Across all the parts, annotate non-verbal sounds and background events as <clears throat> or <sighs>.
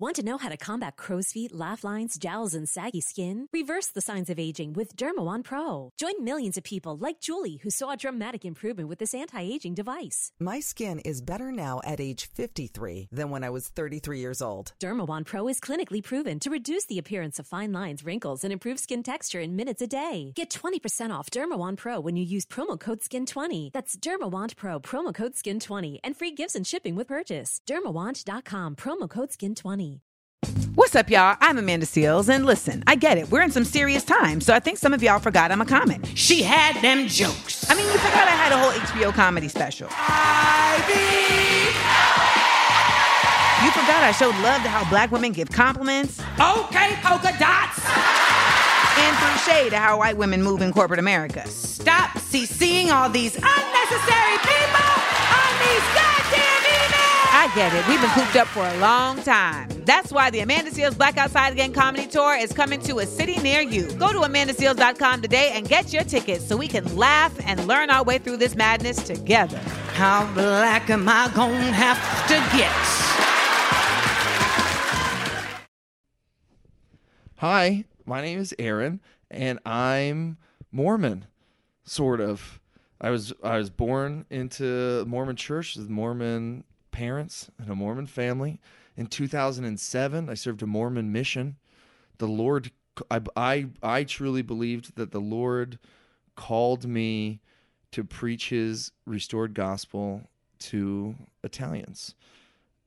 Want to know how to combat crow's feet, laugh lines, jowls, and saggy skin? Reverse the signs of aging with DermaWand Pro. Join millions of people like Julie who saw a dramatic improvement with this anti-aging device. My skin is better now at age 53 than when I was 33 years old. DermaWand Pro is clinically proven to reduce the appearance of fine lines, wrinkles, and improve skin texture in minutes a day. Get 20% off DermaWand Pro when you use promo code SKIN20. That's DermaWand Pro, promo code SKIN20, and free gifts and shipping with purchase. DermaWand.com, promo code SKIN20. What's up, y'all? I'm Amanda Seales, and listen, I get it. We're in some serious times, so I think some of y'all forgot I'm a comic. She had them jokes. I mean, you forgot I had a whole HBO comedy special. You forgot I showed love to how black women give compliments, Okay, polka dots. and threw shade to how white women move in corporate America. Stop seeing all these unnecessary people on these emails. I get it. We've been cooped up for a long time. That's why the Amanda Seales Black Outside Again comedy tour is coming to a city near you. Go to amandaseales.com today and get your tickets so we can laugh and learn our way through this madness together. How black am I gonna have to get? Hi, my name is Aaron, and I'm Mormon, sort of. I was I was born into Mormon church with Mormon parents and a Mormon family. In 2007, I served a Mormon mission. The Lord, I, I, I truly believed that the Lord called me to preach His restored gospel to Italians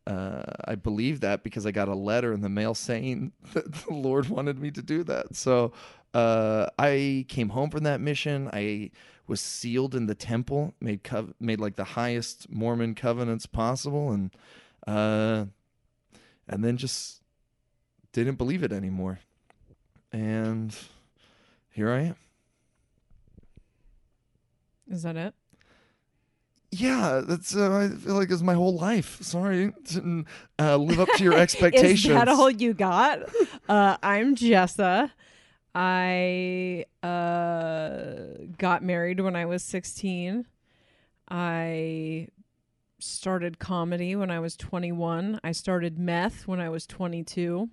uh, I believe that because I got a letter in the mail saying <laughs> that the Lord wanted me to do that. So uh, I came home from that mission. I was sealed in the temple, made cov- made like the highest Mormon covenants possible, and uh, and then just didn't believe it anymore. And here I am. Is that it? Yeah, that's uh, I feel like it's my whole life. Sorry, didn't uh, live up to your expectations. <laughs> Is that all you got? uh, I'm Jessa. I uh, got married when I was 16. I started comedy when I was 21. I started meth when I was 22.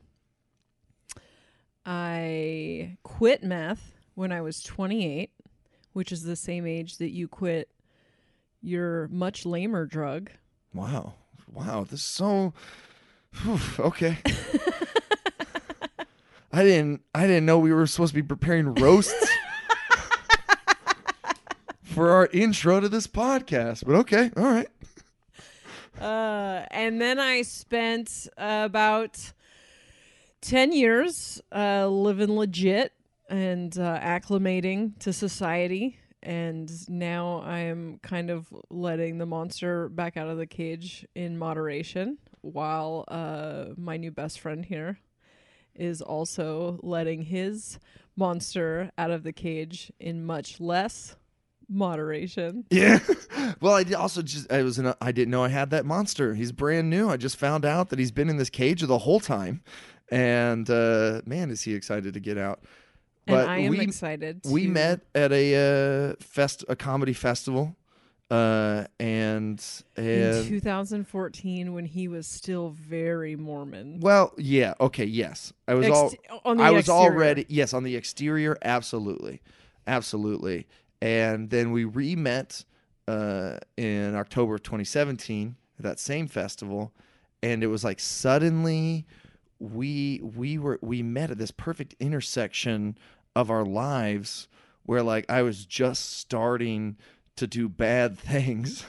I quit meth when I was 28, which is the same age that you quit your much lamer drug. Wow. Wow. This is so Whew, okay. <laughs> I didn't I didn't know we were supposed to be preparing roasts for our intro to this podcast. But okay, all right. Uh, and then I spent uh, about 10 years uh, living legit and uh, acclimating to society. And now I am kind of letting the monster back out of the cage in moderation while uh, my new best friend here is also letting his monster out of the cage in much less moderation. <laughs> Yeah. well, I also just I was in a, I didn't know I had that monster. He's brand new. I just found out that he's been in this cage the whole time. And uh man, is he excited to get out. and I am we, excited. we met at a uh fest a comedy festival. Uh and in 2014 when he was still very Mormon. well, yeah, okay, yes. I was all on the I was exterior. already yes on the exterior, absolutely, absolutely. And then we re met uh, in October of 2017 at that same festival, and it was like suddenly we we were we met at this perfect intersection of our lives where like I was just starting to do bad things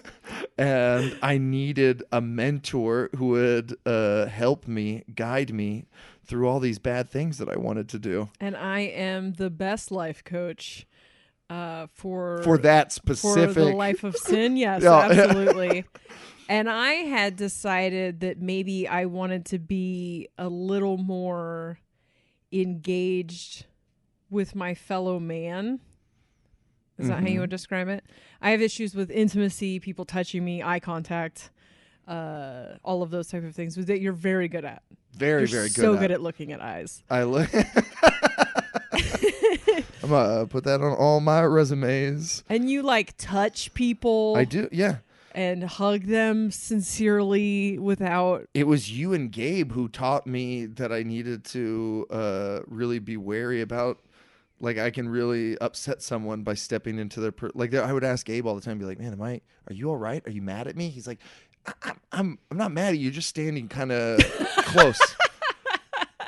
and I needed a mentor who would uh, help me, guide me through all these bad things that I wanted to do. And I am the best life coach uh, for For that for specific the life of sin. <laughs> Yes, Yeah. <laughs> absolutely. and I had decided that maybe I wanted to be a little more engaged with my fellow man. Is that how Mm-hmm. you would describe it? I have issues with intimacy, people touching me, eye contact, uh, all of those type of things that you're very good at. very You're very good. so at. good at looking at eyes. I look. <laughs> I'm gonna put that on all my resumes. And you like touch people. I do, yeah. and hug them sincerely without it was you and Gabe who taught me that I needed to uh, really be wary about. Like I can really upset someone by stepping into their per- like. I would ask Gabe all the time, be like, "Man, am I? Are you all right? Are you mad at me?" He's like, I- I'm, "I'm, I'm not mad at you. You're just standing kind of <laughs> close."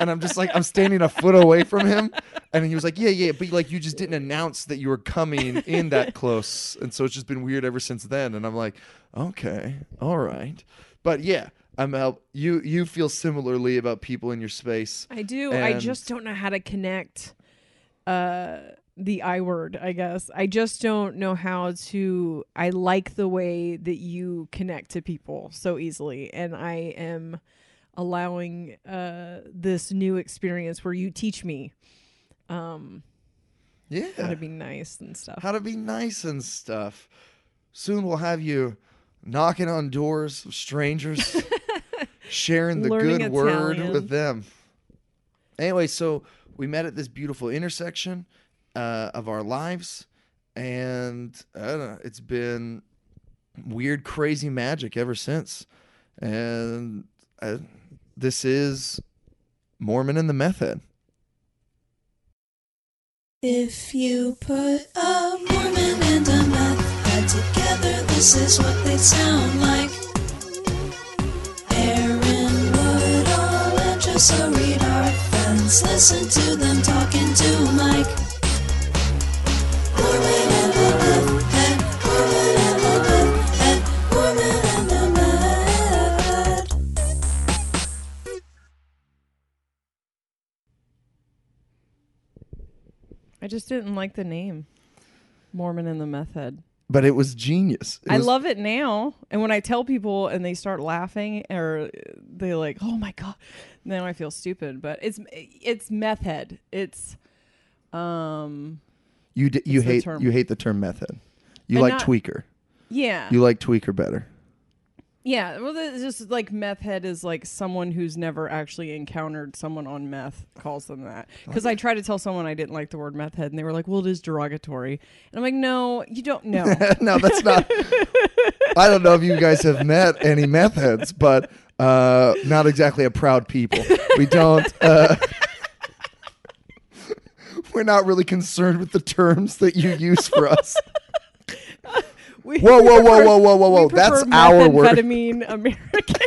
and I'm just like, I'm standing a foot away from him, and he was like, "Yeah, yeah," but like you just didn't announce that you were coming in that <laughs> close, and so it's just been weird ever since then. And I'm like, okay, all right, but yeah, I'm help. You you feel similarly about people in your space. I do. I just don't know how to connect uh the I word, I guess. I just don't know how to I like the way that you connect to people so easily and I am allowing uh this new experience where you teach me um Yeah, how to be nice and stuff. how to be nice and stuff. Soon we'll have you knocking on doors of strangers, <laughs> sharing the Learning good word with them. Anyway, so we met at this beautiful intersection uh, of our lives, and I don't know, it's been weird, crazy magic ever since. And uh, this is Mormon and the Meth Head. If you put a Mormon and a meth head together, this is what they sound like. Aaron Woodall and Jessa Friends. Listen to them talking to Mike. I just didn't like the name. Mormon and the Meth Head. But it was genius. It I was- love it now. And when I tell people and they start laughing or they like, "Oh my god." Now I feel stupid, but it's it's meth head. It's um you. D- you hate you hate the term meth head. You And like not- tweaker. yeah. You like tweaker better. Yeah, well it's just like meth head is like someone who's never actually encountered someone on meth calls them that. Cuz I tried to tell someone I didn't like the word meth head and they were like, "Well, it is derogatory." And I'm like, "No, you don't know." <laughs> no, that's not. <laughs> I don't know if you guys have met any meth heads, but uh, not exactly a proud people. We don't. Uh, <laughs> we're not really concerned with the terms that you use for us. We- Whoa, whoa, whoa, whoa, whoa, whoa, whoa! That's our word. methamphetamine American. <laughs>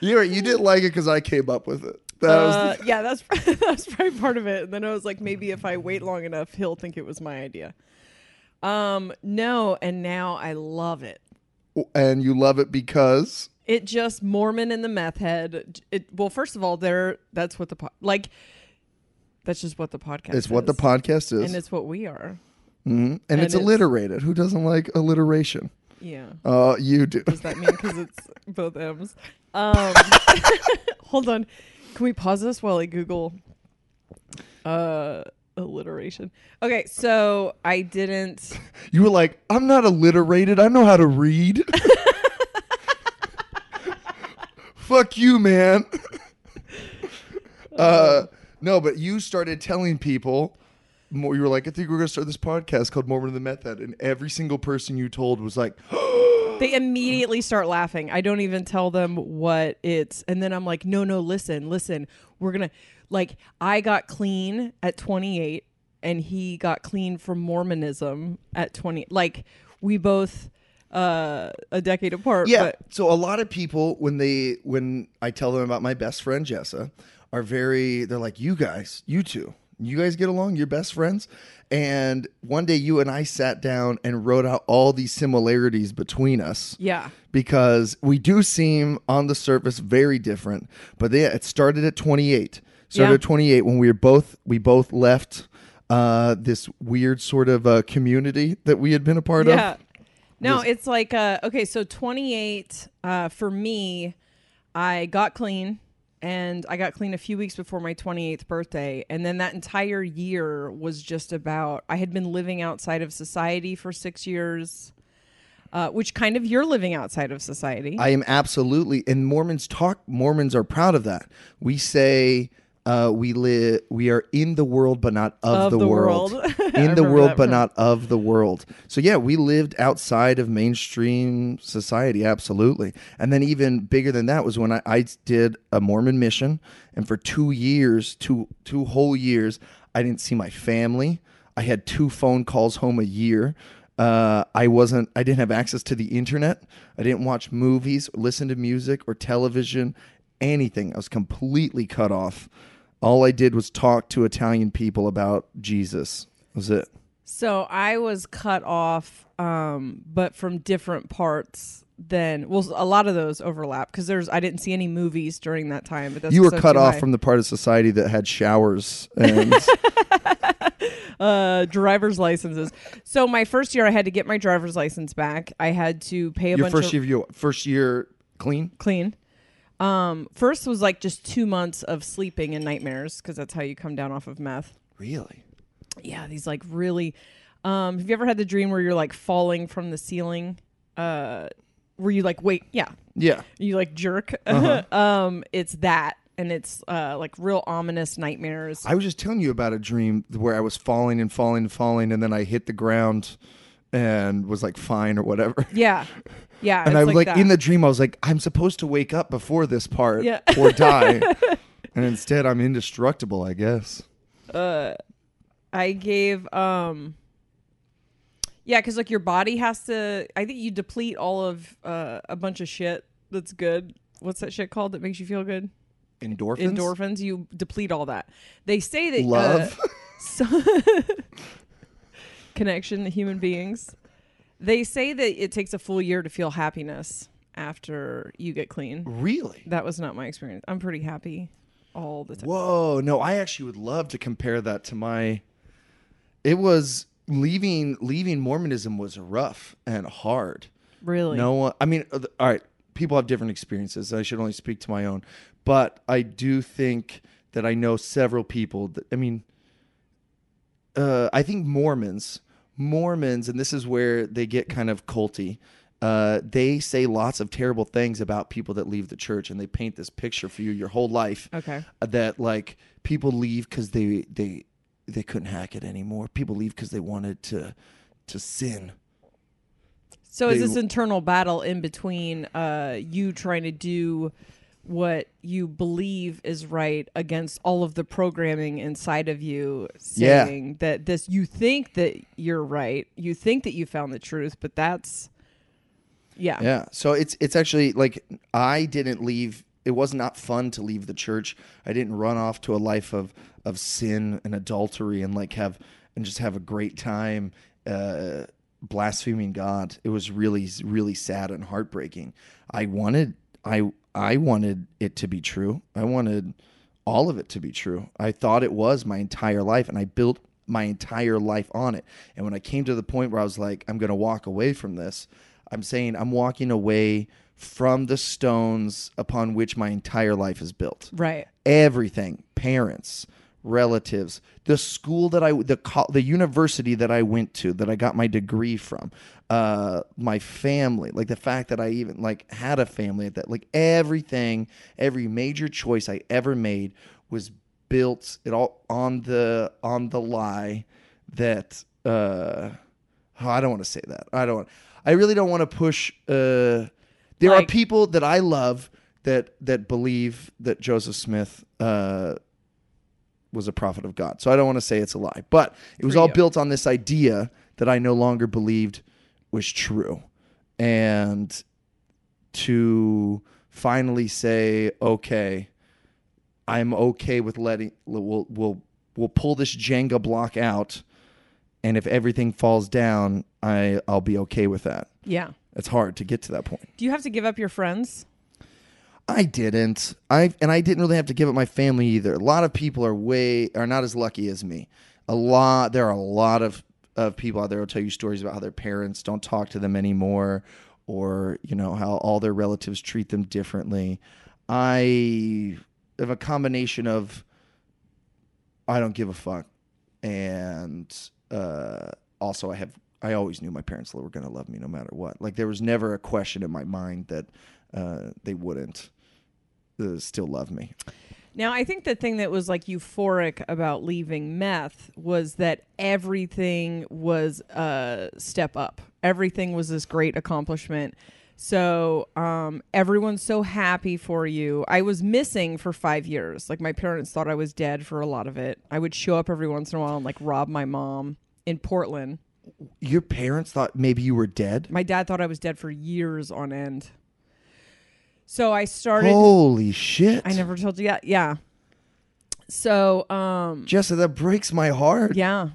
You you didn't like it because I came up with it. That was Uh, <laughs> yeah, that's <laughs> that's probably part of it. And then I was like, maybe if I wait long enough, he'll think it was my idea. Um, no, and now I love it. and you love it because It just Mormon and the meth head. It well, first of all, there that's what the like. That's just what the podcast. Is. It's what the podcast is, and it's what we are. Mhm. and, and it's it's- alliterated. Who doesn't like alliteration? Yeah. Uh, you do. Does that mean because it's <laughs> both M's? Um, <laughs> hold on. Can we pause this while I Google uh, alliteration? Okay, so I didn't. <laughs> You were like, I'm not alliterated. I know how to read. Fuck you, man. uh, no, but you started telling people. More, you were like, I think we're gonna start this podcast called Mormon and the Meth Head, and every single person you told was like, <gasps> They immediately start laughing. I don't even tell them what it's. And then I'm like, no, no, listen, listen. We're going to, like, I got clean at 28 and he got clean from Mormonism at 20. Like, we both, uh, a decade apart. Yeah. But So a lot of people when they when I tell them about my best friend Jessa are very they're like, You guys, you two, you guys get along, you're best friends. And one day you and I sat down and wrote out all these similarities between us. yeah. Because we do seem on the surface very different. But yeah, it started at 28. Started Yeah. at 28 when we were both we both left uh, this weird sort of uh, community that we had been a part Yeah. of. No, This- it's like uh okay, so 28 uh for me I got clean and I got clean a few weeks before my 28th birthday and then that entire year was just about I had been living outside of society for 6 years. Uh, which kind of you're living outside of society. I am absolutely, and Mormons talk. Mormons are proud of that. We say Uh, we live. We are in the world, but not of, Of the, the world. world. <laughs> In the world, but not of the world. So yeah, we lived outside of mainstream society, absolutely. And then even bigger than that was when I, I did a Mormon mission, and for two years, two two whole years, I didn't see my family. I had two phone calls home a year. Uh, I wasn't. I didn't have access to the internet. I didn't watch movies, listen to music, or television, anything. I was completely cut off. All I did was talk to Italian people about Jesus. Was it? So I was cut off, um, but from different parts. Than well, a lot of those overlap because there's I didn't see any movies during that time. But that's you were was cut off high. from the part of society that had showers <laughs> and uh, driver's licenses. So my first year, I had to get my driver's license back. I had to pay a your bunch first of year your first year clean clean. Um, first was like just two months of sleeping and nightmares because that's how you come down off of meth. really Yeah, these like really. Um, have you ever had the dream where you're like falling from the ceiling? Uh, where you like wait, yeah, yeah you like jerk. Uh-huh. <laughs> um, it's that, and it's uh like real ominous nightmares. i was just telling you about a dream where i was falling and falling and falling and then i hit the ground and was like fine or whatever yeah, <laughs> yeah. and i was like, that. in the dream i was like i'm supposed to wake up before this part Yeah. or die <laughs> and instead i'm indestructible i guess Uh, I gave um yeah, because like your body has to. I think you deplete all of uh, a bunch of shit that's good. What's that shit called that makes you feel good? endorphins Endorphins. You deplete all that. They say that uh, love <laughs> so- <laughs> connection to human beings. They say that it takes a full year to feel happiness after you get clean. really That was not my experience. I'm pretty happy all the time. Whoa, no, I actually would love to compare that to my it was leaving leaving Mormonism was rough and hard. Really? No one I mean uh, all right, people have different experiences. I should only speak to my own. But I do think that I know several people that I mean uh, I think Mormons, Mormons, and this is where they get kind of culty. Uh, they say lots of terrible things about people that leave the church, and they paint this picture for you your whole life Okay. that like people leave because they they they couldn't hack it anymore. People leave because they wanted to to sin. So is this internal battle in between uh, you trying to do what you believe is right against all of the programming inside of you Yeah. saying that this you think that you're right, you think that you found the truth, but that's yeah. Yeah. So it's it's actually like I didn't leave. It was not fun to leave the church. I didn't run off to a life of of sin and adultery and like have and just have a great time uh, blaspheming God. It was really really sad and heartbreaking. I wanted I I wanted it to be true. I wanted all of it to be true. I thought it was my entire life and I built my entire life on it. And when I came to the point where I was like I'm going to walk away from this, I'm saying I'm walking away from the stones upon which my entire life is built. Right. Everything, parents, relatives, the school that I, the the university that I went to, that I got my degree from, uh, my family, like the fact that I even like had a family at that, like everything, every major choice I ever made was built it all on the on the lie that uh Oh, I don't want to say that. I don't. I really don't want to push. Uh, there are people that I love that that believe that Joseph Smith uh, was a prophet of God. So I don't want to say it's a lie, but it was all built on this idea that I no longer believed was true, and to finally say, okay, I'm okay with letting we'll we'll we'll pull this Jenga block out and if everything falls down, I I'll be okay with that. Yeah. It's hard to get to that point. Do you have to give up your friends? I didn't. I and I didn't really have to give up my family either. A lot of people are way are not as lucky as me. A lot there are a lot of of people out there who tell you stories about how their parents don't talk to them anymore or, you know, how all their relatives treat them differently. I have a combination of I don't give a fuck and uh also I have I always knew my parents were going to love me no matter what. Like there was never a question in my mind that uh, they wouldn't uh, still love me. Now, I think the thing that was like euphoric about leaving meth was that everything was a step up. Everything was this great accomplishment. So, um, everyone's so happy for you. I was missing for five years. Like, my parents thought I was dead for a lot of it. I would show up every once in a while and like rob my mom in Portland. Your parents thought maybe you were dead. My dad thought I was dead for years on end. So, I started. Holy shit! I never told you. Yeah, yeah. So, um, Jessa, that breaks my heart. yeah.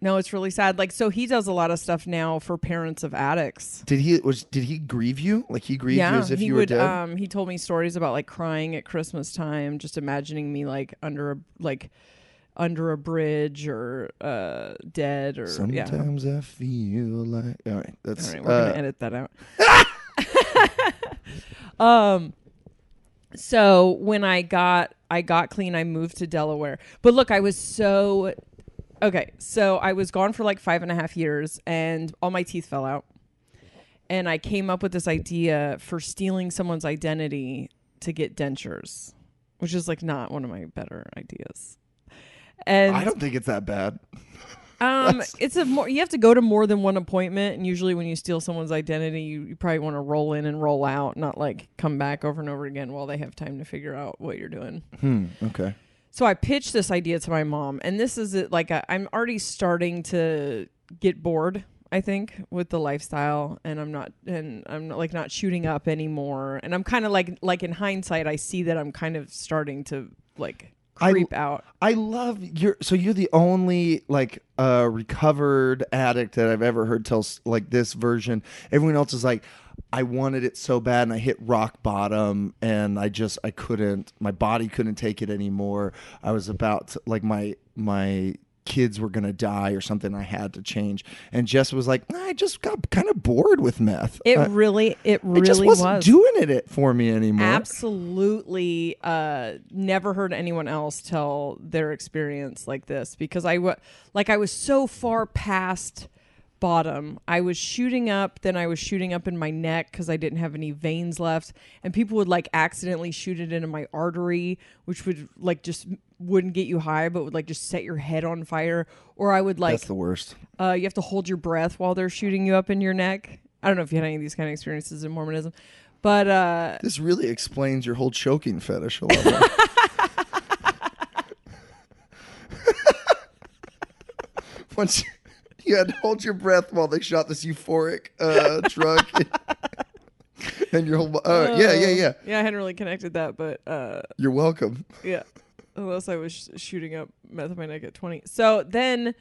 No, it's really sad. Like, so he does a lot of stuff now for parents of addicts. Did he was did he grieve you? Like he grieved you as if he you were would. dead? Um, he told me stories about like crying at Christmas time, just imagining me like under a like under a bridge or uh dead or yeah. Sometimes I feel like all right. That's All right, we're uh, gonna edit that out. <laughs> <laughs> um, so when I got I got clean, I moved to Delaware. But look, I was so okay. So I was gone for like five and a half years, and all my teeth fell out. And I came up with this idea for stealing someone's identity to get dentures, which is like not one of my better ideas. And I don't think it's that bad. <laughs> um, it's a more you have to go to more than one appointment, and usually when you steal someone's identity, you, you probably want to roll in and roll out, not like come back over and over again while they have time to figure out what you're doing. Hmm. Okay. So I pitched this idea to my mom, and this is it. Like i I'm already starting to get bored. I think with the lifestyle, and I'm not, and I'm not, like not shooting up anymore. And I'm kind of like, like in hindsight, I see that I'm kind of starting to like I- creep out. I love your. So you're the only like uh, recovered addict that I've ever heard tell like this version. Everyone else is like, I wanted it so bad, and I hit rock bottom, and I just I couldn't. My body couldn't take it anymore. I was about to, like my my kids were gonna die or something. I had to change, and Jess was like, I just got kind of bored with meth. It Uh, really, it it just really wasn't was. doing it, it for me anymore. absolutely uh never heard anyone else tell their experience like this because i wa like i was so far past bottom i was shooting up then i was shooting up in my neck because i didn't have any veins left and people would like accidentally shoot it into my artery which would like just wouldn't get you high but would like just set your head on fire or i would like That's the worst. uh, you have to hold your breath while they're shooting you up in your neck i don't know if you had any of these kind of experiences in mormonism but uh This really explains your whole choking fetish a lot. <laughs> Once you, you had to hold your breath while they shot this euphoric uh, drug, <laughs> and your whole uh, yeah yeah yeah. Yeah, I hadn't really connected that, but uh, You're welcome. yeah, unless I was sh- shooting up meth in my neck at twenty. So then,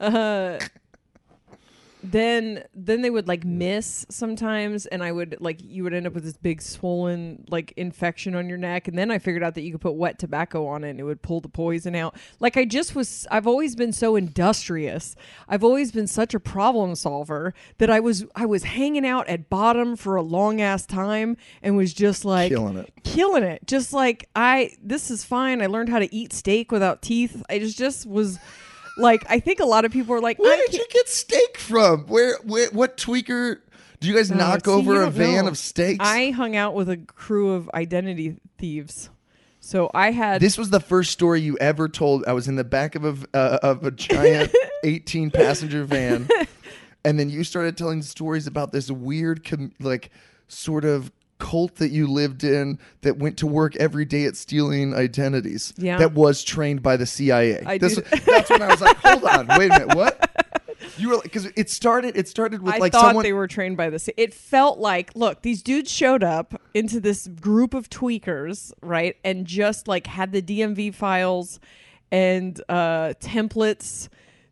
uh, then then they would like miss sometimes, and I would like you would end up with this big swollen like infection on your neck, and then I figured out that you could put wet tobacco on it, and it would pull the poison out. Like I just was, I've always been so industrious. I've always been such a problem solver that I was I was hanging out at bottom for a long ass time, and was just like Killing it. killing it. Just like I, this is fine. I learned how to eat steak without teeth. I just just was like, I think a lot of people are like, Where I did can't- you get steak from? Where, where what tweaker? Do you guys Oh, knock see, over a van know. of steaks? I hung out with a crew of identity thieves, so I had This was the first story you ever told. I was in the back of a uh, of a giant <laughs> 18 passenger van, <laughs> and then you started telling stories about this weird, com- like, sort of cult that you lived in that went to work every day at stealing identities. Yeah. that was trained by the CIA. I This that's when I was like, hold on, wait a minute, what? You were because it started. It started with I like thought someone. they were trained by this. It felt like, look, these dudes showed up into this group of tweakers, right, and just like had the DMV files and uh, templates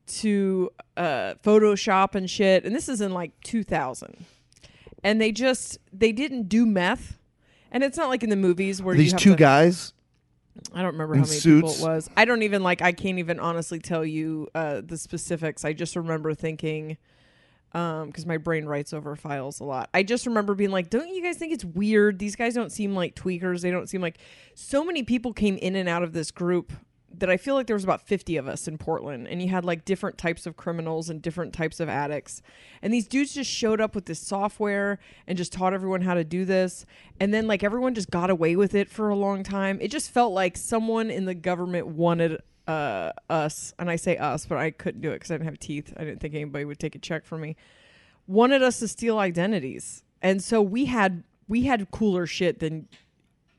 to uh, Photoshop and shit. And this is in like 2000, and they just they didn't do meth. And it's not like in the movies where you these two to- guys. I don't remember how many people it was. I don't even like. I can't even honestly tell you uh, the specifics. I just remember thinking, because my brain writes over files a lot. I just remember being like, "Don't you guys think it's weird? These guys don't seem like tweakers. They don't seem like." So many people came in and out of this group that I feel like there was about 50 of us in Portland and you had like different types of criminals and different types of addicts. And these dudes just showed up with this software and just taught everyone how to do this. And then like everyone just got away with it for a long time. It just felt like someone in the government wanted uh us and I say us, but I couldn't do it cuz I didn't have teeth. I didn't think anybody would take a check from me. Wanted us to steal identities. And so we had we had cooler shit than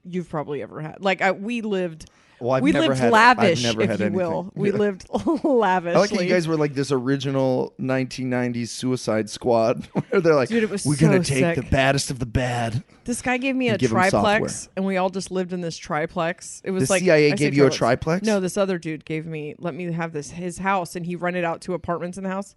you've probably ever had. Like I, we lived Well, I've we lived had- lavish, never if had you anything. will. We lived lavish. <laughs> I like you guys were like this original 1990s Suicide Squad, <laughs> where they're like, Dude, "We're gonna take sick. the baddest of the bad." this guy gave me a and give 'em software. triplex, and we all just lived in this triplex. It was The like CIA I gave you a triplex? No, this other dude gave me let me have this his house, and he rented out two apartments in the house.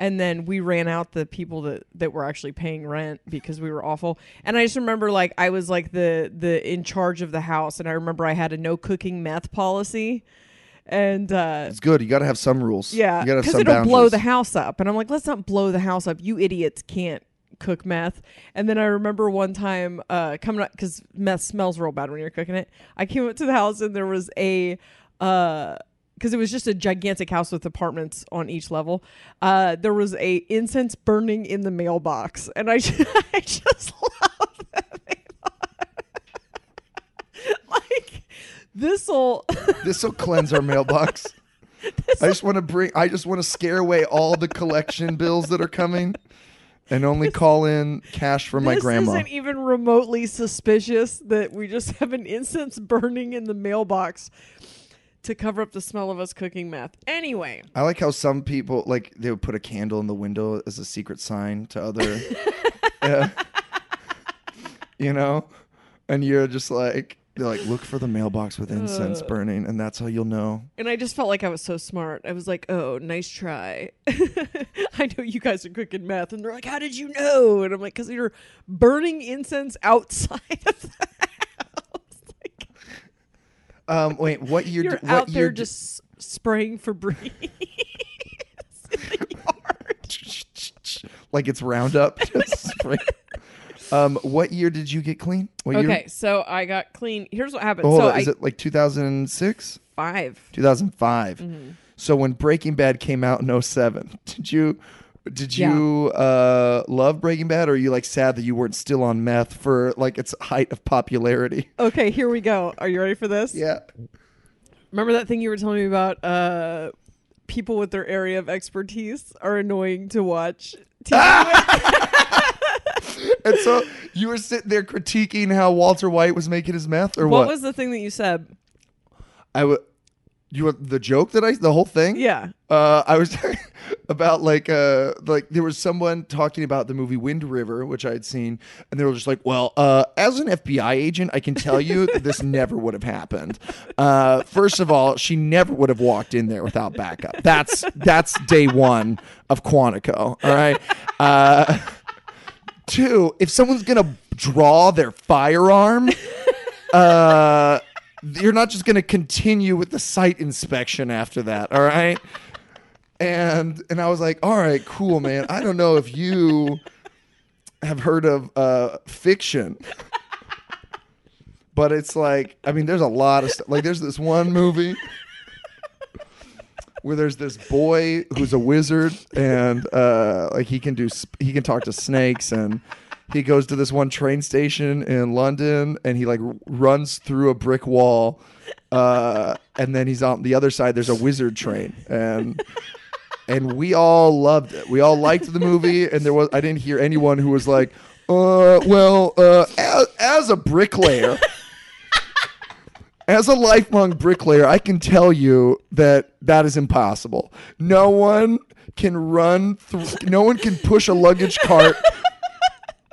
And then we ran out the people that, that were actually paying rent because we were awful. And I just remember like I was like the the in charge of the house, and I remember I had a no cooking meth policy, and uh, It's good. You got to have some rules. Yeah, you got to have because it'll blow the house up. And I'm like, let's not blow the house up. You idiots can't cook meth. And then I remember one time uh, coming up because meth smells real bad when you're cooking it. I came up to the house and there was a. Uh, because it was just a gigantic house with apartments on each level. Uh, there was a incense burning in the mailbox, and I, <laughs> ju- I just <laughs> love that. <laughs> like this'll This will cleanse our mailbox. I just want to bring. I just want to scare away all the collection bills that are coming, and only call in cash from my this grandma. isn't even remotely suspicious that we just have an incense burning in the mailbox to cover up the smell of us cooking meth. Anyway, I like how some people like they would put a candle in the window as a secret sign to other, <laughs> Yeah. you know, and you're just like they're like look for the mailbox with incense burning, and that's how you'll know. and I just felt like I was so smart. I was like, "Oh, nice try." <laughs> I know you guys are cooking meth, and they're like, "How did you know?" And I'm like, "Cause you're burning incense outside of the Um, wait, what year? you're out what there year d- just spraying Febreze <laughs> in the yard." <laughs> like it's Roundup. <laughs> Just spray. um, what year did you get clean? What Okay, Year? so I got clean. Here's what happened. Oh, so on. I Is it like 2006? five. 2005. Mm-hmm. So when Breaking Bad came out in 07, did you did you uh, love Breaking Bad or are you like sad that you weren't still on meth for like its height of popularity? <laughs> Okay, here we go. Are you ready for this? Yeah. Remember that thing you were telling me about? Uh, people with their area of expertise are annoying to watch. TV. <laughs> <laughs> And so you were sitting there critiquing how Walter White was making his meth or what what? was the thing that you said? I would you want the joke that I the whole thing? Yeah. Uh, I was <laughs> talking about like uh like there was someone talking about the movie Wind River, which I had seen, and they were just like, "Well, uh, as an FBI agent, I can tell you that this never would have happened. Uh, first of all, she never would have walked in there without backup. That's that's day one of Quantico. All right. Uh, two, if someone's gonna draw their firearm, uh, you're not just gonna continue with the site inspection after that. All right. And and I was like, all right, cool, man. I don't know if you have heard of uh, fiction. But it's like, I mean, there's a lot of stuff. Like, there's this one movie where there's this boy who's a wizard and uh, like he can do sp- he can talk to snakes and he goes to this one train station in London and he like runs through a brick wall uh, and then he's on the other side. There's a wizard train. And and we all loved it. We all liked the movie. And there was I didn't hear anyone who was like uh well uh as, as a bricklayer as a lifelong bricklayer, I can tell you that that is impossible. No one can run through, no one can push a luggage cart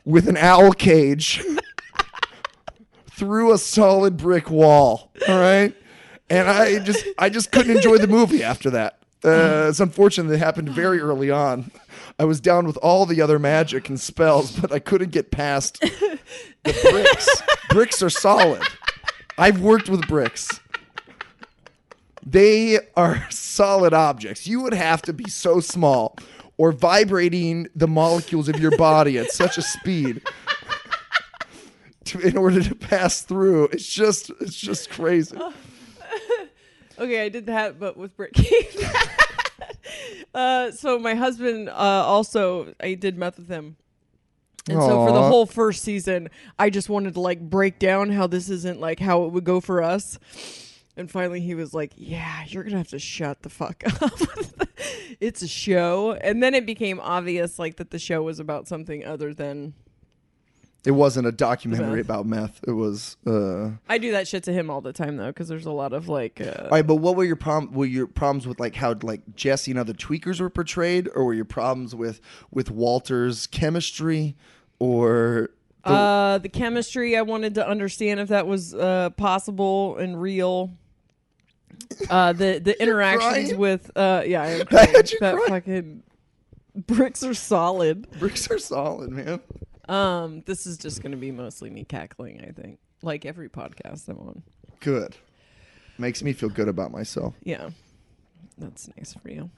with an owl cage through a solid brick wall. All right. And I just, I just couldn't enjoy the movie after that. Uh, it's unfortunate it happened very early on. I was down with all the other magic and spells, but I couldn't get past the bricks. bricks are solid. I've worked with bricks. They are <laughs> solid objects. You would have to be so small or vibrating the molecules of your body at such a speed to, in order to pass through. It's just it's just crazy. <laughs> Okay, I did that, but with Brittany. <laughs> uh, so my husband uh, also, I did meth with him. And so for the whole first season, I just wanted to like break down how this isn't like how it would go for us. And finally he was like, "Yeah, you're going to have to shut the fuck <laughs> up. it's a show." And then it became obvious like that the show was about something other than It wasn't a documentary about meth. It was. Uh, I do that shit to him all the time though cuz there's a lot of like uh, all right, but what were your problem? Were your problems with like how like Jesse and other tweakers were portrayed, or were your problems with with Walter's chemistry, or the, Uh, the chemistry. I wanted to understand if that was uh, possible and real. Uh, the the interactions crying? with uh, yeah, I am <laughs> I crying. had you that cry. fucking bricks are solid. bricks are solid, man? Um, this is just gonna be mostly me cackling. I think, like every podcast I'm on. Good. Makes me feel good about myself. Yeah, that's nice for you.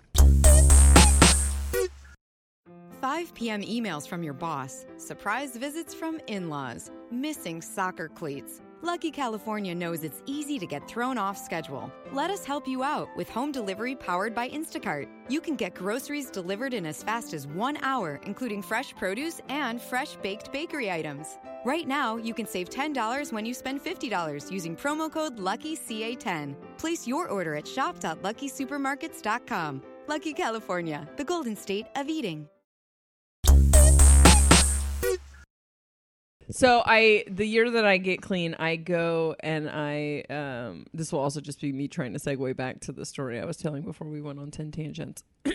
5 p.m. emails from your boss, surprise visits from in laws, missing soccer cleats. Lucky California knows it's easy to get thrown off schedule. Let us help you out with home delivery powered by Instacart. You can get groceries delivered in as fast as one hour, including fresh produce and fresh baked bakery items. Right now, you can save $10 when you spend $50 using promo code LUCKYCA10. Place your order at shop.luckysupermarkets.com. Lucky California, the golden state of eating. So I the year that I get clean, I go and I um this will also just be me trying to segue back to the story I was telling before we went on 10 tangents. <clears throat>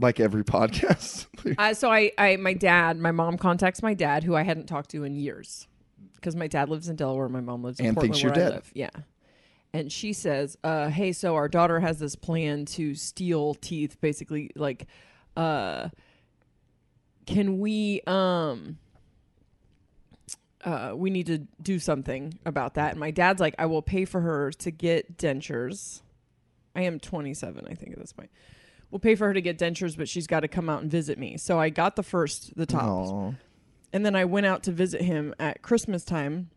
Like every podcast. <laughs> Uh, so I, I my dad, my mom contacts my dad who I hadn't talked to in years. Cuz my dad lives in Delaware, my mom lives in And Portland thinks you're where I dead. live. Yeah. And she says, uh, "Hey, so our daughter has this plan to steal teeth basically like uh can we um uh, we need to do something about that. And my dad's like, I will pay for her to get dentures. I am 27, I think, at this point. We'll pay for her to get dentures, but she's got to come out and visit me. So I got the first, the top. Aw. And then I went out to visit him at Christmas time.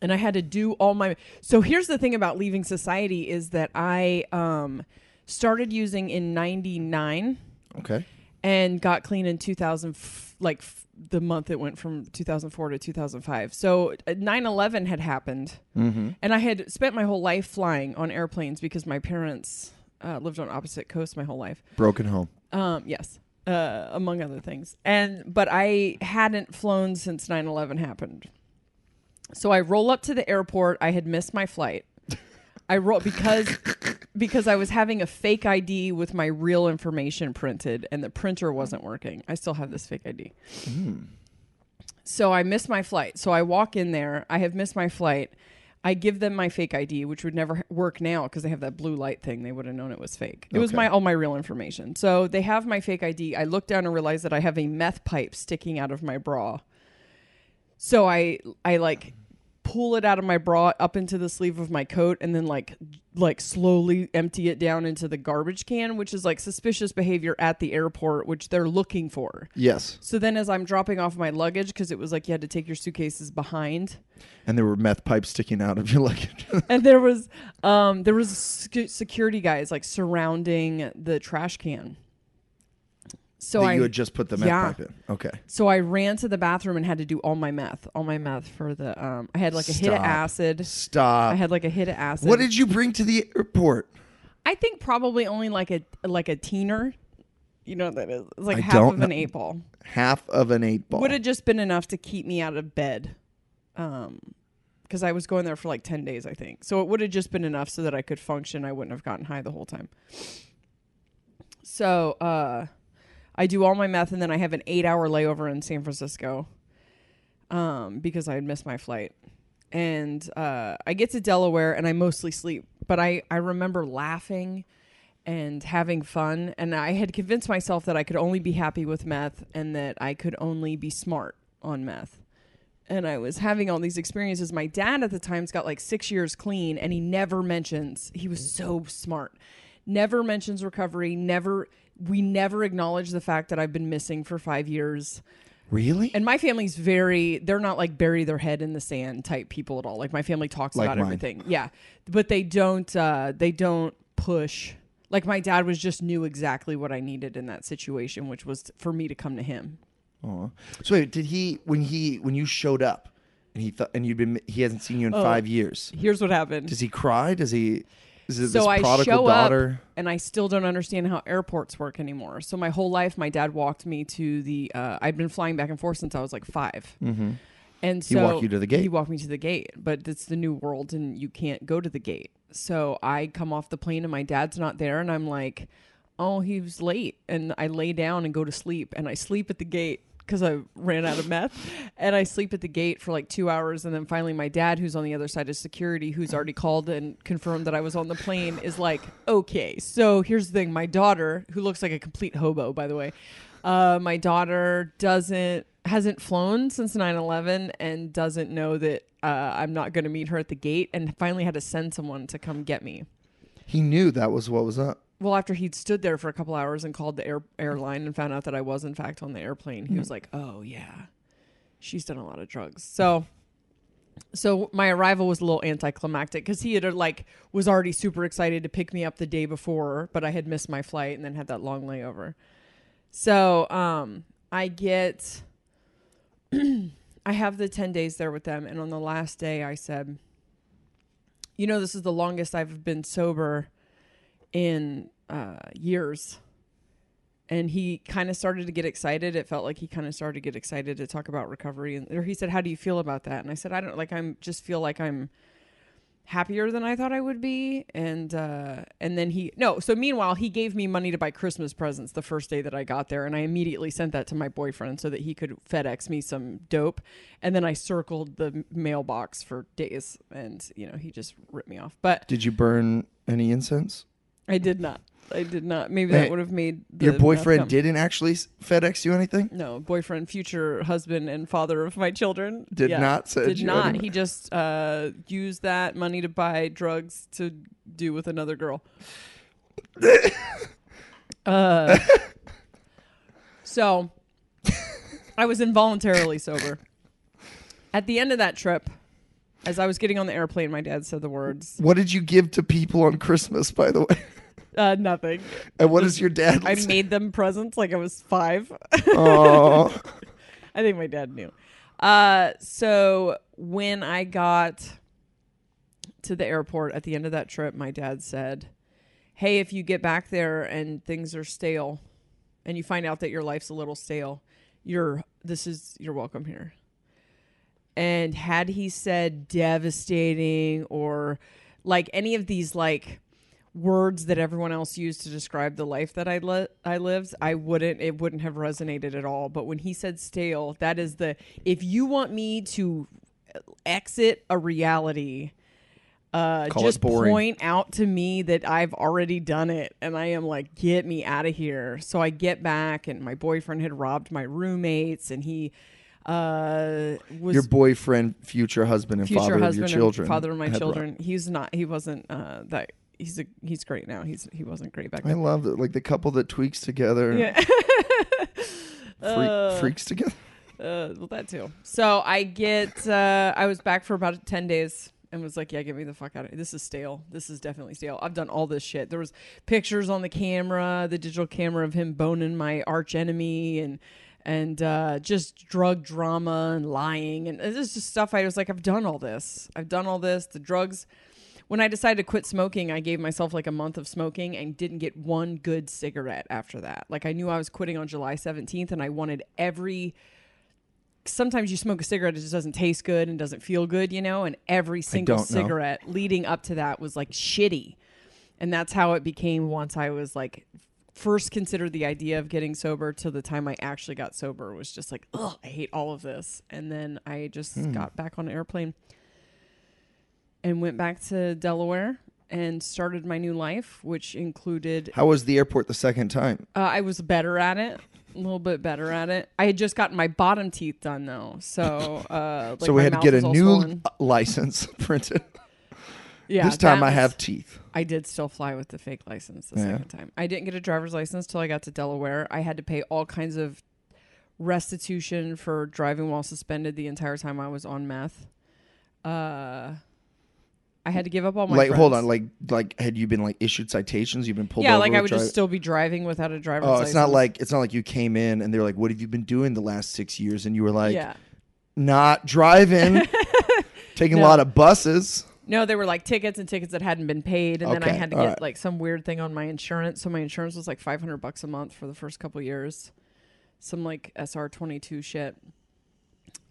And I had to do all my. So here's the thing about leaving society is that I um, started using in 99 Okay. and got clean in 2000 like the month it went from 2004 to 2005 so uh, 9-11 had happened. Mm-hmm. and i had spent my whole life flying on airplanes because my parents uh, lived on opposite coasts my whole life. Broken home. um, yes. Uh, among other things. And but i hadn't flown since 9-11 happened. So i roll up to the airport. I had missed my flight. I roll because <laughs> because i was having a fake id with my real information printed and the printer wasn't working i still have this fake id hmm. so i missed my flight so i walk in there i have missed my flight I give them my fake ID, which would never work now because they have that blue light thing. They would have known it was fake. It was my all my real information. So they have my fake ID. I look down and realize that I have a meth pipe sticking out of my bra. So I I like pull it out of my bra up into the sleeve of my coat and then like like slowly empty it down into the garbage can, which is like suspicious behavior at the airport, which they're looking for. Yes. So then as I'm dropping off my luggage because it was like you had to take your suitcases behind And there were meth pipes sticking out of your <laughs> luggage. <laughs> and there was um there was sec- security guys like surrounding the trash can so I you had just put the meth yeah. pipe in. Okay. so I ran to the bathroom and had to do all my meth all my meth for the um I had like a hit of acid Stop. I had like a hit of acid what did you bring to the airport? I think probably only like a like a teener you know what that is it's like I half of an eight ball Half of an eight ball. would have just been enough to keep me out of bed um because I was going there for like 10 days I think so it would have just been enough so that I could function I wouldn't have gotten high the whole time so uh I do all my meth and then I have an 8 hour layover in San Francisco um because I had missed my flight and uh I get to Delaware and I mostly sleep but I I remember laughing and having fun. And I had convinced myself that I could only be happy with meth and that I could only be smart on meth. And I was having all these experiences. My dad at the time's got like six years clean, and he never mentions, he was so smart, never mentions recovery, never, we never acknowledge the fact that I've been missing for five years. Really? And my family's very they're not like bury their head in the sand type people at all. Like my family talks Like about mine. everything. Yeah. But they don't uh they don't push like my dad was just knew exactly what I needed in that situation, which was for me to come to him. Aw. So wait, did he when he when you showed up and he thought and you'd been he hasn't seen you in Oh. five years? Here's what happened. Does he cry? Does he? Is it so this I prodigal show daughter? up and I still don't understand how airports work anymore. So my whole life, my dad walked me to the. Uh, I've been flying back and forth since I was like 5 Mm-hmm. and He walked you to the gate? He walked me to the gate, but it's the new world, and you can't go to the gate. So I come off the plane, and my dad's not there, and I'm like, "Oh, he was late," and I lay down and go to sleep, and I sleep at the gate because I ran out of meth, and I sleep at the gate for like two hours, and then finally my dad, who's on the other side of security, who's already called and confirmed that I was on the plane, is like, "Okay, so here's the thing: my daughter, who looks like a complete hobo, by the way, uh, my daughter doesn't hasn't flown since 9-11 and doesn't know that uh, i'm not going to meet her at the gate and finally had to send someone to come get me He knew that was what was up. Well after he'd stood there for a couple hours and called the air, airline and found out that i was in fact on the airplane he was like oh yeah she's done a lot of drugs. So so my arrival was a little anticlimactic because he had uh, like was already super excited to pick me up the day before but i had missed my flight and then had that long layover. So um i get <clears throat> i have the 10 days there with them and on the last day i said you know this is the longest i've been sober in uh years. And he kind of started to get excited. It felt like he kind of started to get excited to talk about recovery. And or he said how do you feel about that? And i said i don't like i'm just feel like i'm happier than i thought i would be. And uh and then he no so meanwhile he gave me money to buy christmas presents the first day that i got there. And i immediately sent that to my boyfriend so that he could fedex me some dope. And then i circled the mailbox for days. And you know he just ripped me off. But Did you burn any incense? I did not i did not maybe that would have made the Your boyfriend come. didn't actually s- FedEx you anything? No, boyfriend, future husband, and father of my children. Did not send Did you not. any- <laughs> He just uh, used that money to buy drugs to do with another girl. <laughs> uh, so, I was involuntarily sober. At the end of that trip, as I was getting on the airplane, my dad said the words, What did you give to people on Christmas, by the way? Uh, "Nothing." And what does your dad I <laughs> made them presents like I was five. Aw. <laughs> I think my dad knew. Uh, so when I got to the airport at the end of that trip, my dad said, "Hey, if you get back there and things are stale, and you find out that your life's a little stale, you're this is you're welcome here." And had he said devastating or like any of these like words that everyone else used to describe the life that I li- I lived, I wouldn't it wouldn't have resonated at all. But when he said stale, that is the if you want me to exit a reality, uh, Call just point out to me that I've already done it, and I am like, get me out of here. So I get back, and my boyfriend had robbed my roommates, and he uh was your boyfriend, future husband, and future father of husband your children. father of my robbed- children. He's not. He wasn't uh, that. He's a. He's great now. He's he wasn't great back then. I love it. Like the couple that tweaks together. Yeah. Freak, <laughs> freaks together. Uh, well, that too. So I get. Uh, I was back for about ten days. And was like, yeah, get me the fuck out of here. This is stale. This is definitely stale. I've done all this shit. There was pictures on the camera, the digital camera of him boning my arch enemy, and and uh, just drug drama and lying, and this is just stuff. I was like, I've done all this. I've done all this. The drugs. When I decided to quit smoking, I gave myself like a month of smoking and didn't get one good cigarette after that. Like I knew I was quitting on July 17th, and I wanted every sometimes you smoke a cigarette it just doesn't taste good and doesn't feel good you know and every single don't know. cigarette leading up to that was like shitty and that's how it became once i was like first considered the idea of getting sober till the time i actually got sober was just like ugh i hate all of this and then i just Hmm. got back on an airplane and went back to delaware and started my new life which included How was the airport the second time? uh, I was better at it, a little bit better at it. I had just gotten my bottom teeth done though, so uh, <laughs> like so we had to get a new swollen. <laughs> license <laughs> printed. Yeah, this time I have teeth. I did still fly with the fake license the Yeah. second time. I didn't get a driver's license till I got to Delaware. I had to pay all kinds of restitution for driving while suspended the entire time I was on meth. Uh, I had to give up all my like, hold on, like, like, had you been like issued citations? You've been pulled yeah, over. like I would drive- just still be driving without a driver's Oh, license. it's not like it's not like you came in and they're like, "What have you been doing the last six years?" And you were like, yeah. "Not driving, <laughs> taking a lot of buses." No, they were like tickets and tickets that hadn't been paid, and then I Okay, had to all get right. like some weird thing on my insurance. So my insurance was like five hundred bucks a month for the first couple years. Some like SR twenty two shit.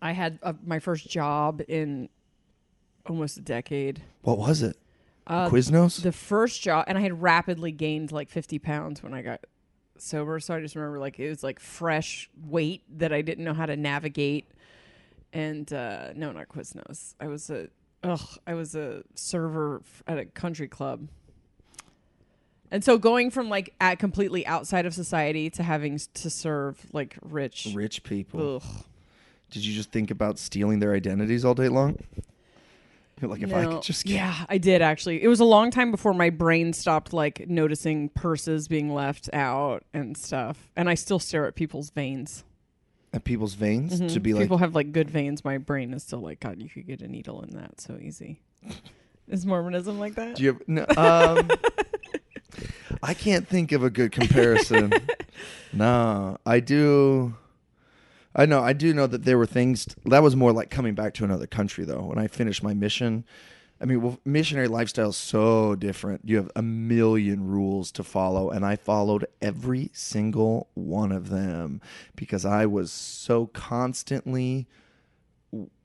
I had uh, my first job in almost a decade. What was it? Uh, Quiznos. The first job, and I had rapidly gained like fifty pounds when I got sober. So I just remember like it was like fresh weight that I didn't know how to navigate. And uh, no, not Quiznos. I was a ugh. I was a server at a country club. And so going from like at completely outside of society to having to serve like rich, Rich people. ugh. Did you just think about stealing their identities all day long? <laughs> Like, if I could just get yeah, I did actually. It was a long time before my brain stopped like noticing purses being left out and stuff. And I still stare at people's veins. at people's veins to Mhm. be like, people have like good veins. My brain is still like, God, you could get a needle in that so easy. <laughs> is Mormonism like that? do you have no? Um, <laughs> I can't think of a good comparison. no, I do. I know. I do know that there were things that was more like coming back to another country though. When I finished my mission, I mean, well, missionary lifestyle is so different. You have a million rules to follow, and I followed every single one of them because I was so constantly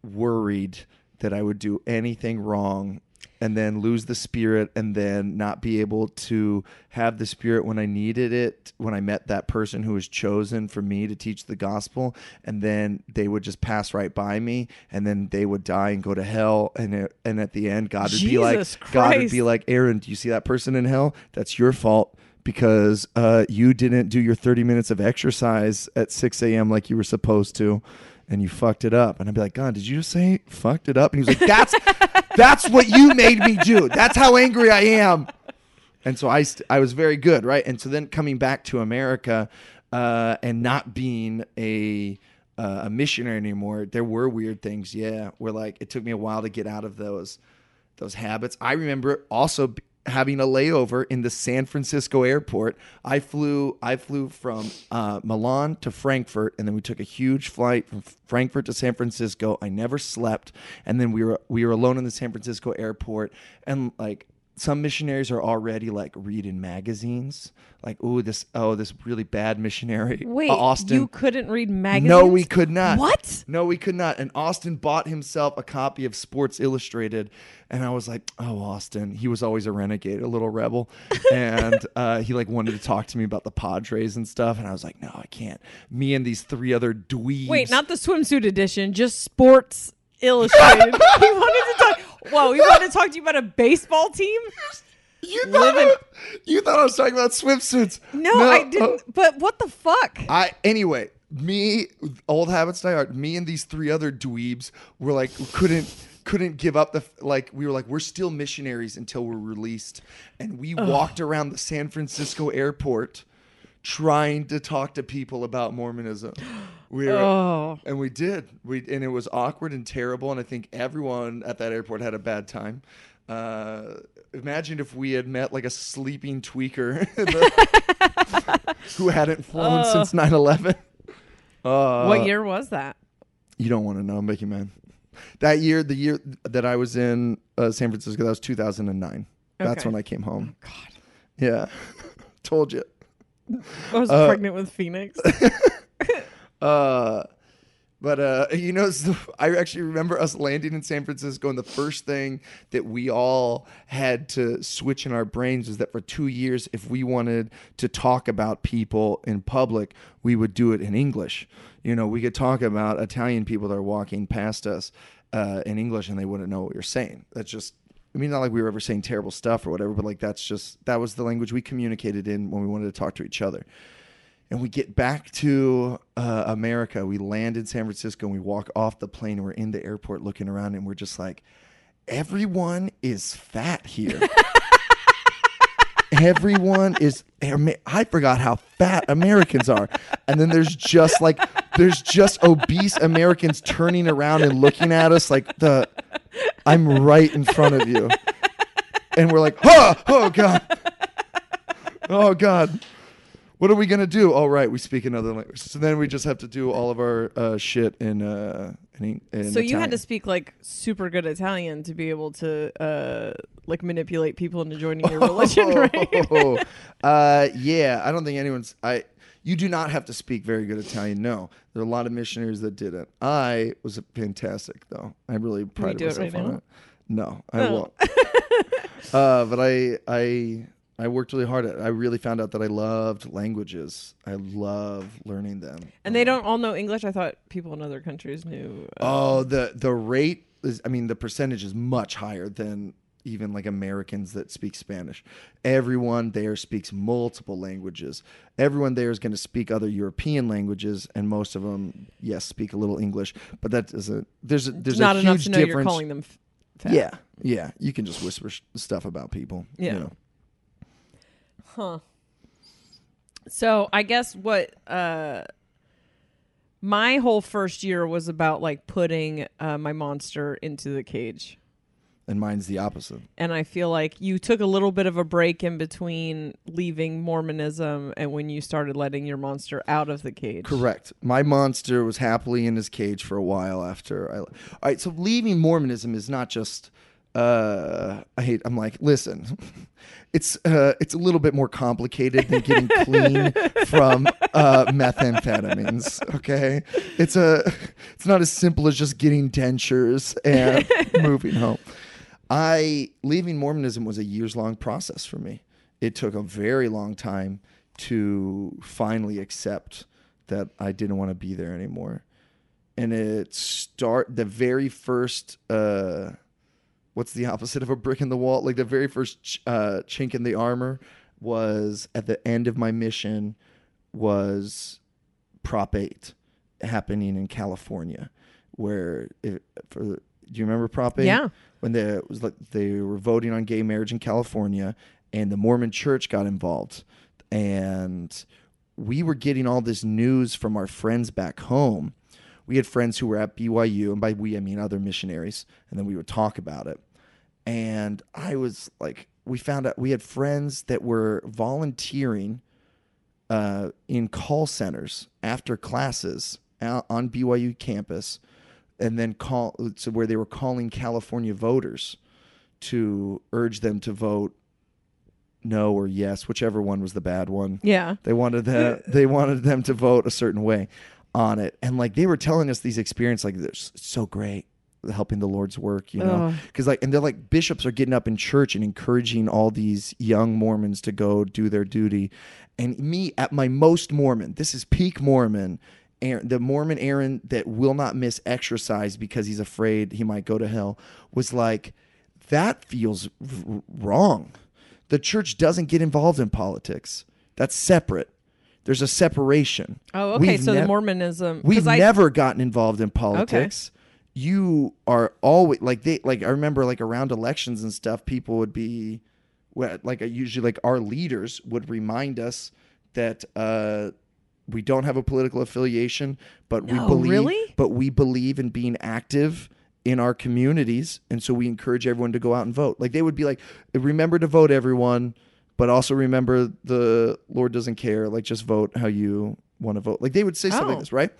worried that I would do anything wrong and then lose the spirit and then not be able to have the spirit when I needed it when I met that person who was chosen for me to teach the gospel and then they would just pass right by me and then they would die and go to hell and it, and at the end God would be like Jesus God would be like Aaron do you see that person in hell? That's your fault because uh, you didn't do your 30 minutes of exercise at 6 a.m. like you were supposed to and you fucked it up. And I'd be like God did you just say fucked it up? And he was like that's that's what you made me do. That's how angry I am. And so I st- I was very good right? And so then coming back to America uh, and not being a uh, a missionary anymore there were weird things yeah where like it took me a while to get out of those those habits. I remember also having a layover in the San Francisco airport. I flew I flew from uh, Milan to Frankfurt, and then we took a huge flight from Frankfurt to San Francisco. I never slept, and then we were we were alone in the San Francisco airport, and like. Some missionaries are already like reading magazines, like oh this oh this really bad missionary Wait, Austin. you couldn't read magazines? No, we could not. What? No, we could not. And Austin bought himself a copy of Sports Illustrated, and I was like, "Oh, Austin." He was always a renegade, a little rebel, <laughs> and uh, he like wanted to talk to me about the Padres and stuff. And I was like, "No, I can't." Me and these three other dweebs. Wait, not the swimsuit edition, just Sports Illustrated. <laughs> he wanted to talk. Whoa, he wanted to talk to you about a baseball team? you thought, I, you thought I was talking about swimsuits. No, I uh, didn't. but what the fuck? I anyway, me old habits die hard. Me and these three other dweebs were like couldn't couldn't give up the like we were like we're still missionaries until we're released, and we walked around the San Francisco airport trying to talk to people about Mormonism. <gasps> <gasps> <gasps> We were, Oh. and we did. We and it was awkward and terrible, and I think everyone at that airport had a bad time. Uh, imagine if we had met like a sleeping tweaker <laughs> <laughs> who hadn't flown since 9-11. Uh, what year was that? You don't want to know. I'm man. That year, the year that I was in uh, San Francisco, that was 2009. That's when I came home. God. Yeah. <laughs> Told you. I was Uh, pregnant with Phoenix. Uh, but uh, <laughs> you know, I actually remember us landing in San Francisco, and the first thing that we all had to switch in our brains was that for two years, if we wanted to talk about people in public, we would do it in English. You know, we could talk about Italian people that are walking past us uh, in English, and they wouldn't know what you're saying. That's just. I mean, not like we were ever saying terrible stuff or whatever, but like that's just that was the language we communicated in when we wanted to talk to each other and we get back to uh, America. We land in San Francisco and we walk off the plane. We're in the airport looking around and we're just like, everyone is fat here. <laughs> everyone is. I forgot how fat Americans are. And then there's just like there's just obese Americans turning around and looking at us like the I'm right in front of you. And we're like, oh, oh God. Oh God. What are we gonna do? Oh right, we speak another language. So then we just have to do all of our uh, shit in uh in, in So you had to speak like super good Italian to be able to uh like manipulate people into joining your religion, <laughs> right? Oh, <laughs> uh, yeah, I don't think anyone's. I you do not have to speak very good Italian. No, there are a lot of missionaries that didn't. I was fantastic though. I really pride do it myself right on now? it. No, I Oh. won't. uh, but I I I worked really hard at. it. I really found out that I loved languages. I love learning them. And they don't all know English. I thought people in other countries knew. Uh, Oh, the the rate is. I mean, the percentage is much higher than even like Americans that speak Spanish. Everyone there speaks multiple languages. Everyone there is going to speak other European languages, and most of them, yes, speak a little English. But that is a there's a there's not a enough huge to know difference. you're calling them. F- fat. yeah, yeah, you can just whisper sh- stuff about people. you Yeah. know. Huh. So I guess what uh my whole first year was about like putting uh, my monster into the cage. and mine's the opposite. And I feel like you took a little bit of a break in between leaving Mormonism and when you started letting your monster out of the cage. Correct. My monster was happily in his cage for a while after I. All right, so leaving Mormonism is not just. Uh, I hate. I'm like, listen, <laughs> it's uh, it's a little bit more complicated than getting clean <laughs> from uh, methamphetamines. Okay, it's a, it's not as simple as just getting dentures and <laughs> moving home. I leaving Mormonism was a years long process for me. It took a very long time to finally accept that I didn't want to be there anymore. And it start the very first uh what's the opposite of a brick in the wall? Like the very first ch- uh chink in the armor was at the end of my mission was Prop 8 happening in California where it, for do you remember Prop 8? Yeah. When the, it was like they were voting on gay marriage in California and the Mormon church got involved and we were getting all this news from our friends back home. We had friends who were at BYU, and by we I mean other missionaries, and then we would talk about it. And I was like, we found out we had friends that were volunteering uh, in call centers after classes out on BYU campus, and then call so where they were calling California voters to urge them to vote no or yes, whichever one was the bad one. Yeah. They wanted that they wanted them to vote a certain way on it. And like they were telling us these experiences like this so great helping the Lord's work, you know. Cuz like and they're like bishops are getting up in church and encouraging all these young Mormons to go do their duty. And me at my most Mormon, this is peak Mormon, Aaron, the Mormon Aaron that will not miss exercise because he's afraid he might go to hell was like that feels r- wrong. The church doesn't get involved in politics. That's separate. There's a separation. Oh, okay. We've so the Mormonism. We've I, never gotten involved in politics. You are always like they like I remember like around elections and stuff people would be like uh, usually like our leaders would remind us that uh we don't have a political affiliation, but we believe really? but we believe in being active in our communities and so we encourage everyone to go out and vote. Like they would be like remember to vote everyone, but also remember the Lord doesn't care, like just vote how you want to vote. Like they would say something like Oh. this, right?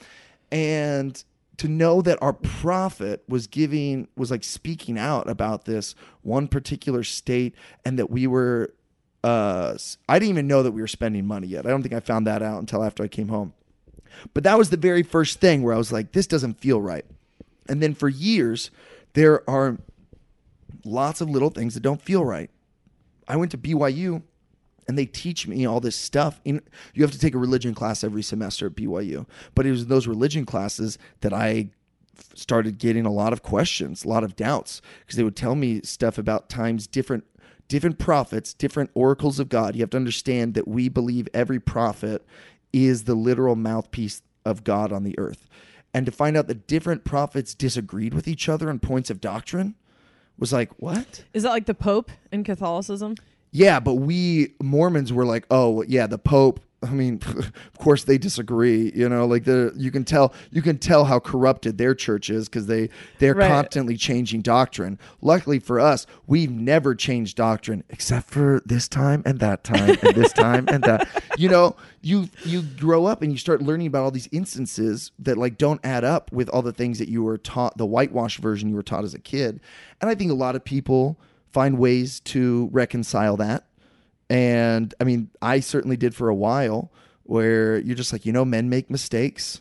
And to know that our prophet was giving was like speaking out about this one particular state and that we were uh I didn't even know that we were spending money yet. I don't think I found that out until after I came home. But that was the very first thing where I was like this doesn't feel right. And then for years there are lots of little things that don't feel right. I went to BYU and they teach me all this stuff. You have to take a religion class every semester at BYU, but it was those religion classes that I started getting a lot of questions, a lot of doubts, because they would tell me stuff about times different different prophets, different oracles of God. You have to understand that we believe every prophet is the literal mouthpiece of God on the earth. And to find out that different prophets disagreed with each other on points of doctrine was like, what? is that like the Pope in Catholicism? Yeah, but we Mormons were like, oh yeah, the Pope I mean, <laughs> of course they disagree. You know, like the you can tell you can tell how corrupted their church is because they they're Right. constantly changing doctrine. Luckily for us, we've never changed doctrine except for this time and that time and this <laughs> time and that. You know, you you grow up and you start learning about all these instances that like don't add up with all the things that you were taught the whitewash version you were taught as a kid. And I think a lot of people find ways to reconcile that. And I mean, I certainly did for a while where you're just like, you know, men make mistakes.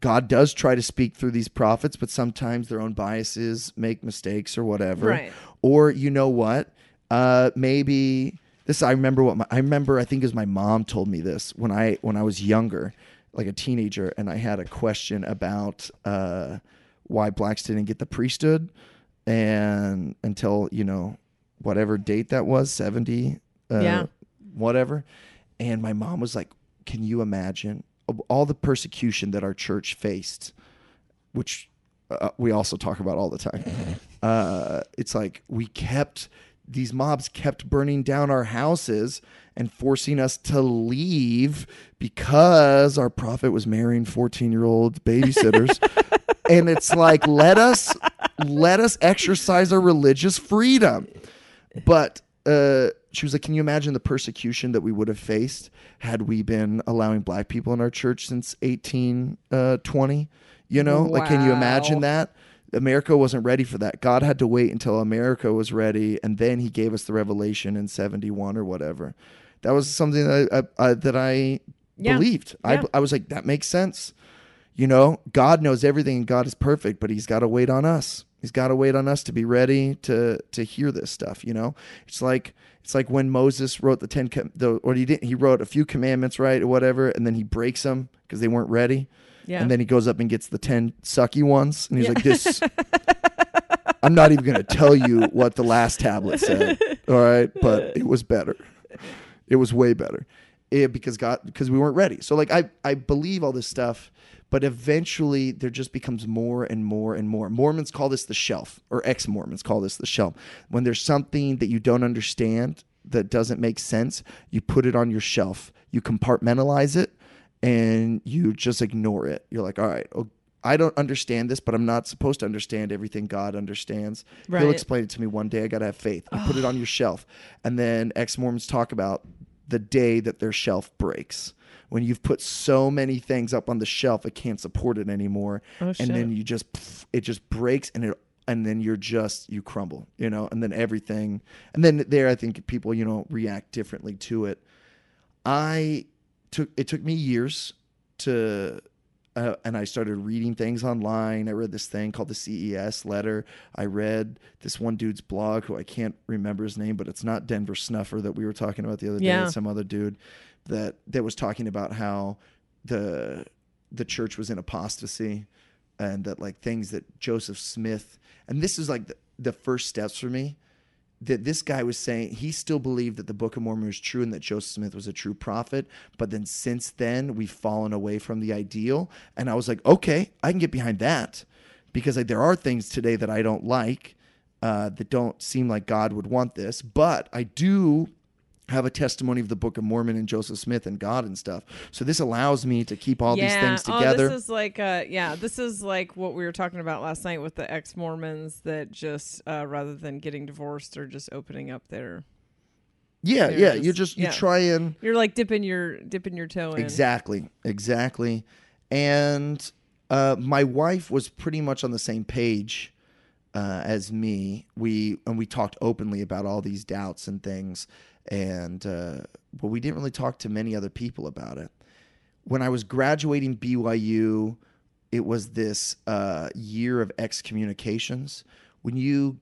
God does try to speak through these prophets, but sometimes their own biases make mistakes or whatever. Right. Or you know what? Uh, maybe this. I remember what my, I remember. I think it was my mom told me this when I when I was younger, like a teenager, and I had a question about uh, why blacks didn't get the priesthood, and until you know whatever date that was, seventy, uh, Yeah. whatever. And my mom was like, "Can you imagine all the persecution that our church faced?" which uh, we also talk about all the time. <laughs> Uh, it's like we kept these mobs kept burning down our houses and forcing us to leave because our prophet was marrying 14 year old babysitters. <laughs> and it's like let us let us exercise our religious freedom. But uh, she was like, "Can you imagine the persecution that we would have faced had we been allowing black people in our church since 1820? Uh, you know, like, can you imagine that? America wasn't ready for that. God had to wait until America was ready, and then He gave us the revelation in 71 or whatever. That was something that I, I, that I Yeah. believed. I, I was like, that makes sense. You know, God knows everything and God is perfect, but he's got to wait on us. He's got to wait on us to be ready to to hear this stuff, you know? It's like it's like when Moses wrote the 10 com- the or he didn't he wrote a few commandments, right, or whatever, and then he breaks them because they weren't ready. Yeah. And then he goes up and gets the 10 sucky ones and he's like this <laughs> I'm not even going to tell you what the last tablet said. All right, but it was better. It was way better. It, because God because we weren't ready. So like I I believe all this stuff, but eventually there just becomes more and more and more. Mormons call this the shelf or ex-Mormons call this the shelf. When there's something that you don't understand that doesn't make sense, you put it on your shelf. You compartmentalize it and you just ignore it. You're like, "All right, oh, I don't understand this, but I'm not supposed to understand everything God understands. He'll explain it to me one day. I got to have faith. You put it on your shelf. And then ex Mormons talk about the day that their shelf breaks. When you've put so many things up on the shelf, it can't support it anymore. Oh, and shit. then you just, it just breaks and it, and then you're just, you crumble, you know, and then everything. And then there, I think people, you know, react differently to it. I took it took me years to uh, and I started reading things online. I read this thing called the CES letter. I read this one dude's blog who I can't remember his name, but it's not Denver Snuffer that we were talking about the other day. Yeah. It's some other dude that that was talking about how the the church was in apostasy and that like things that Joseph Smith and this is like the, the first steps for me that this guy was saying he still believed that the Book of Mormon was true and that Joseph Smith was a true prophet. But then since then, we've fallen away from the ideal. And I was like, okay, I can get behind that because like, there are things today that I don't like uh, that don't seem like God would want this. But I do have a testimony of the Book of Mormon and Joseph Smith and God and stuff. So this allows me to keep all these things together. Oh, this is like uh yeah, this is like what we were talking about last night with the ex Mormons that just uh rather than getting divorced are just opening up their yeah, yeah. just- you just you yeah. try and you're like dipping your dipping your toe in. Exactly, exactly. And uh, my wife was pretty much on the same page uh, as me. We and we talked openly about all these doubts and things, and uh, but we didn't really talk to many other people about it. When I was graduating BYU, it was this uh, year of excommunications. When you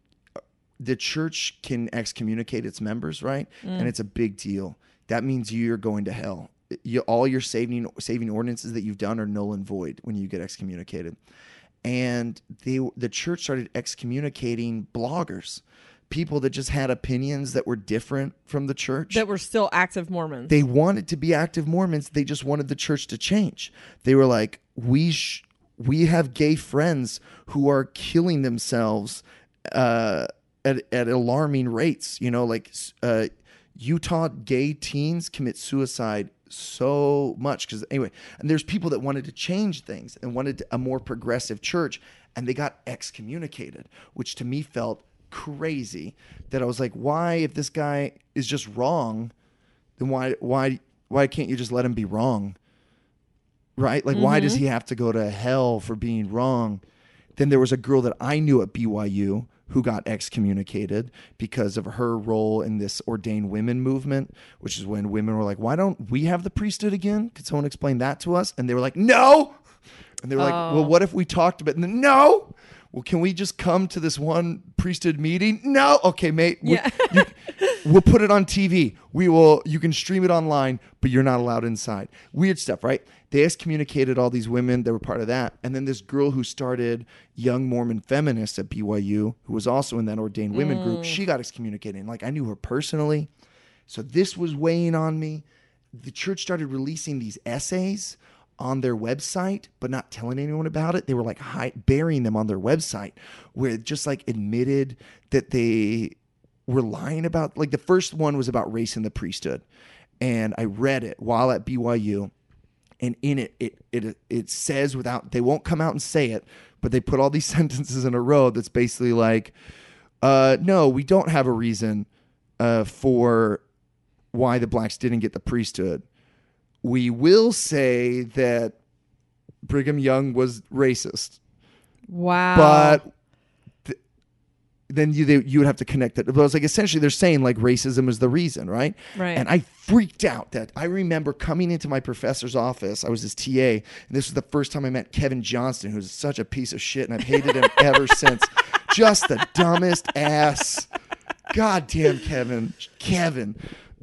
the church can excommunicate its members, right? And it's a big deal. That means you're going to hell. You, all your saving saving ordinances that you've done are null and void when you get excommunicated. And they the church started excommunicating bloggers, people that just had opinions that were different from the church. That were still active Mormons. They wanted to be active Mormons. They just wanted the church to change. They were like, we sh- we have gay friends who are killing themselves uh, at at alarming rates. You know, like uh, Utah gay teens commit suicide so much because anyway, and there's people that wanted to change things and wanted a more progressive church, and they got excommunicated, which to me felt crazy. That I was like, why, if this guy is just wrong, then why why why can't you just let him be wrong? Right? Like, why does mm-hmm. he have to go to hell for being wrong? Then there was a girl that I knew at BYU who got excommunicated because of her role in this ordained women movement, which is when women were like, why don't we have the priesthood again? Could someone explain that to us? And they were like, no. And they were like, well, oh. what if we talked about it? And then, no. Well, can we just come to this one priesthood meeting? No. Okay, mate. We, Yeah. you- we'll put it on TV. We will. You can stream it online, but you're not allowed inside. Weird stuff, right? They excommunicated all these women that were part of that, and then this girl who started Young Mormon Feminists at BYU, who was also in that ordained women group, mm. she got excommunicated. And like I knew her personally, so this was weighing on me. The church started releasing these essays on their website, but not telling anyone about it. They were like burying them on their website, where it just like admitted that they were lying about. Like the first one was about race in the priesthood, and I read it while at BYU, and in it, it it it says without they won't come out and say it, but they put all these <laughs> sentences in a row that's basically like, uh, no, we don't have a reason uh, for why the blacks didn't get the priesthood. We will say that Brigham Young was racist, Wow. but th- then you they, you would have to connect it. But I was like, essentially, they're saying like racism is the reason, right? Right. And I freaked out that I remember coming into my professor's office. I was his TA, and this was the first time I met Kevin Johnston, who's such a piece of shit, and I've hated him <laughs> ever since. Just the dumbest ass. God damn, Kevin. Kevin.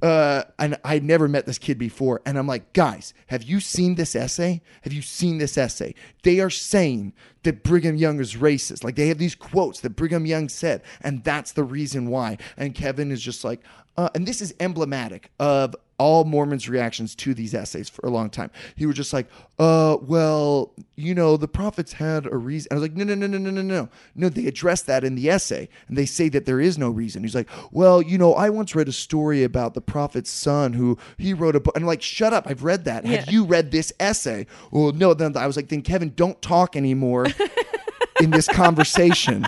Uh, and I'd never met this kid before. And I'm like, guys, have you seen this essay? Have you seen this essay? They are saying that Brigham Young is racist. Like they have these quotes that Brigham Young said, and that's the reason why. And Kevin is just like, uh, and this is emblematic of all Mormons' reactions to these essays for a long time. He was just like, uh, well, you know, the prophets had a reason. I was like, no, no, no, no, no, no, no. No, they address that in the essay and they say that there is no reason. He's like, well, you know, I once read a story about the prophet's son who he wrote a book. And I'm like, shut up. I've read that. Have you read this essay? Well, no. Then I was like, then Kevin, don't talk anymore <laughs> in this conversation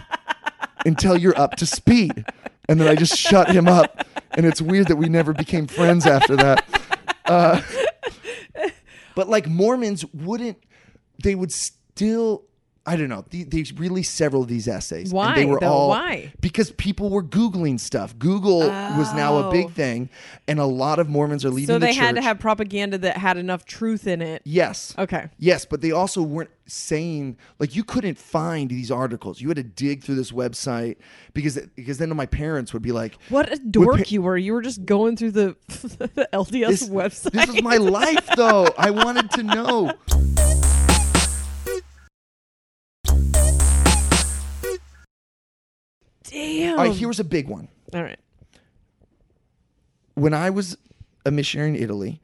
until you're up to speed. And then I just <laughs> shut him up. And it's weird that we never became friends after that. Uh, <laughs> but like Mormons wouldn't, they would still. I don't know. They, they released several of these essays. Why, And they were though? all Why? because people were googling stuff. Google was now a big Oh. thing, and a lot of Mormons are leaving. so the they had to have propaganda that had enough truth in it. Yes. Okay. Yes, but they also weren't saying like you couldn't find these articles. You had to dig through this website because because then my parents would be like, What a dork pa- you were. You were just going through the, <laughs> the LDS this, website. This was my life, though. I wanted to know. <laughs> Damn. All right, here was a big one. All right. When I was a missionary in Italy,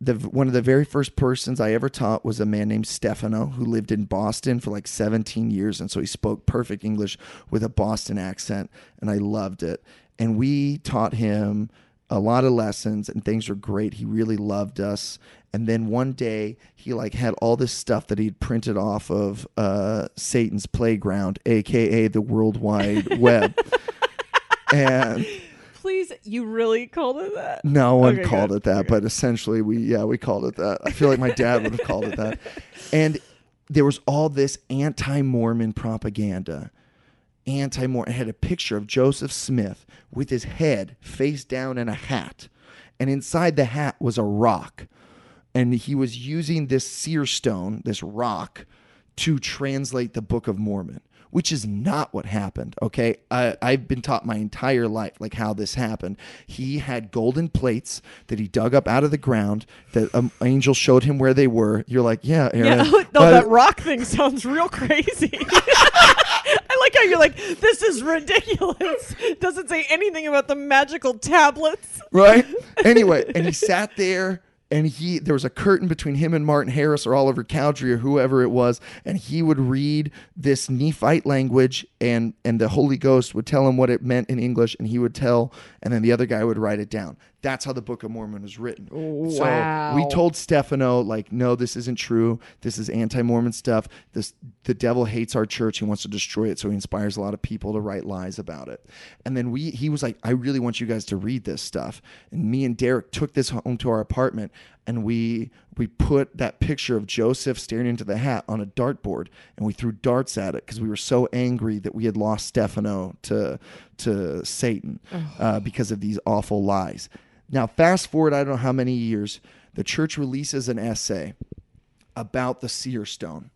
the one of the very first persons I ever taught was a man named Stefano who lived in Boston for like 17 years, and so he spoke perfect English with a Boston accent, and I loved it. And we taught him a lot of lessons, and things were great. He really loved us. And then one day, he like had all this stuff that he'd printed off of uh, Satan's playground, aka the World Wide <laughs> Web, and. Please, you really called it that? No one Okay, called good. it that, but essentially we yeah, we called it that. I feel like my dad would have called it that. And there was all this anti-Mormon propaganda. Anti-Mormon it had a picture of Joseph Smith with his head face down in a hat. And inside the hat was a rock. And he was using this seer stone, this rock, to translate the Book of Mormon, which is not what happened. Okay, I, I've been taught my entire life like how this happened. He had golden plates that he dug up out of the ground. That um, an angel showed him where they were. You're like, yeah, <laughs> Aaron. Yeah, no, but- that rock thing sounds real crazy. <laughs> I like how you're like, this is ridiculous. Doesn't say anything about the magical tablets. right? Anyway, and he sat there and he there was a curtain between him and Martin Harris or Oliver Cowdery or whoever it was, and he would read this Nephite language, and and the Holy Ghost would tell him what it meant in English, and he would tell, and then the other guy would write it down. That's how the Book of Mormon was written. So we told Stefano like, no, this isn't true. This is anti-Mormon stuff. This the devil hates our church. He wants to destroy it. So he inspires a lot of people to write lies about it. And then we he was like, I really want you guys to read this stuff. And me and Derek took this home to our apartment and we we put that picture of Joseph staring into the hat on a dartboard and we threw darts at it because we were so angry that we had lost Stefano to to Satan uh, because of these awful lies. Now, fast forward, I don't know how many years, the church releases an essay about the seer stone.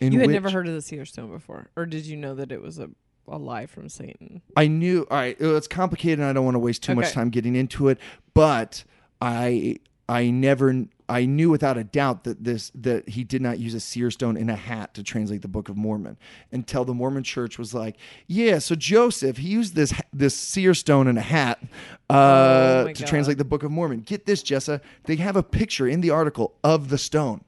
You had which- never heard of the seer stone before, or did you know that it was a, a lie from Satan? I knew. All right, it's complicated, and I don't want to waste too much time getting into it. But I, I never, I knew without a doubt that this that he did not use a seer stone in a hat to translate the Book of Mormon until the Mormon Church was like, yeah, so Joseph he used this this seer stone in a hat uh, Oh to God. translate the Book of Mormon. Get this, Jessa, they have a picture in the article of the stone.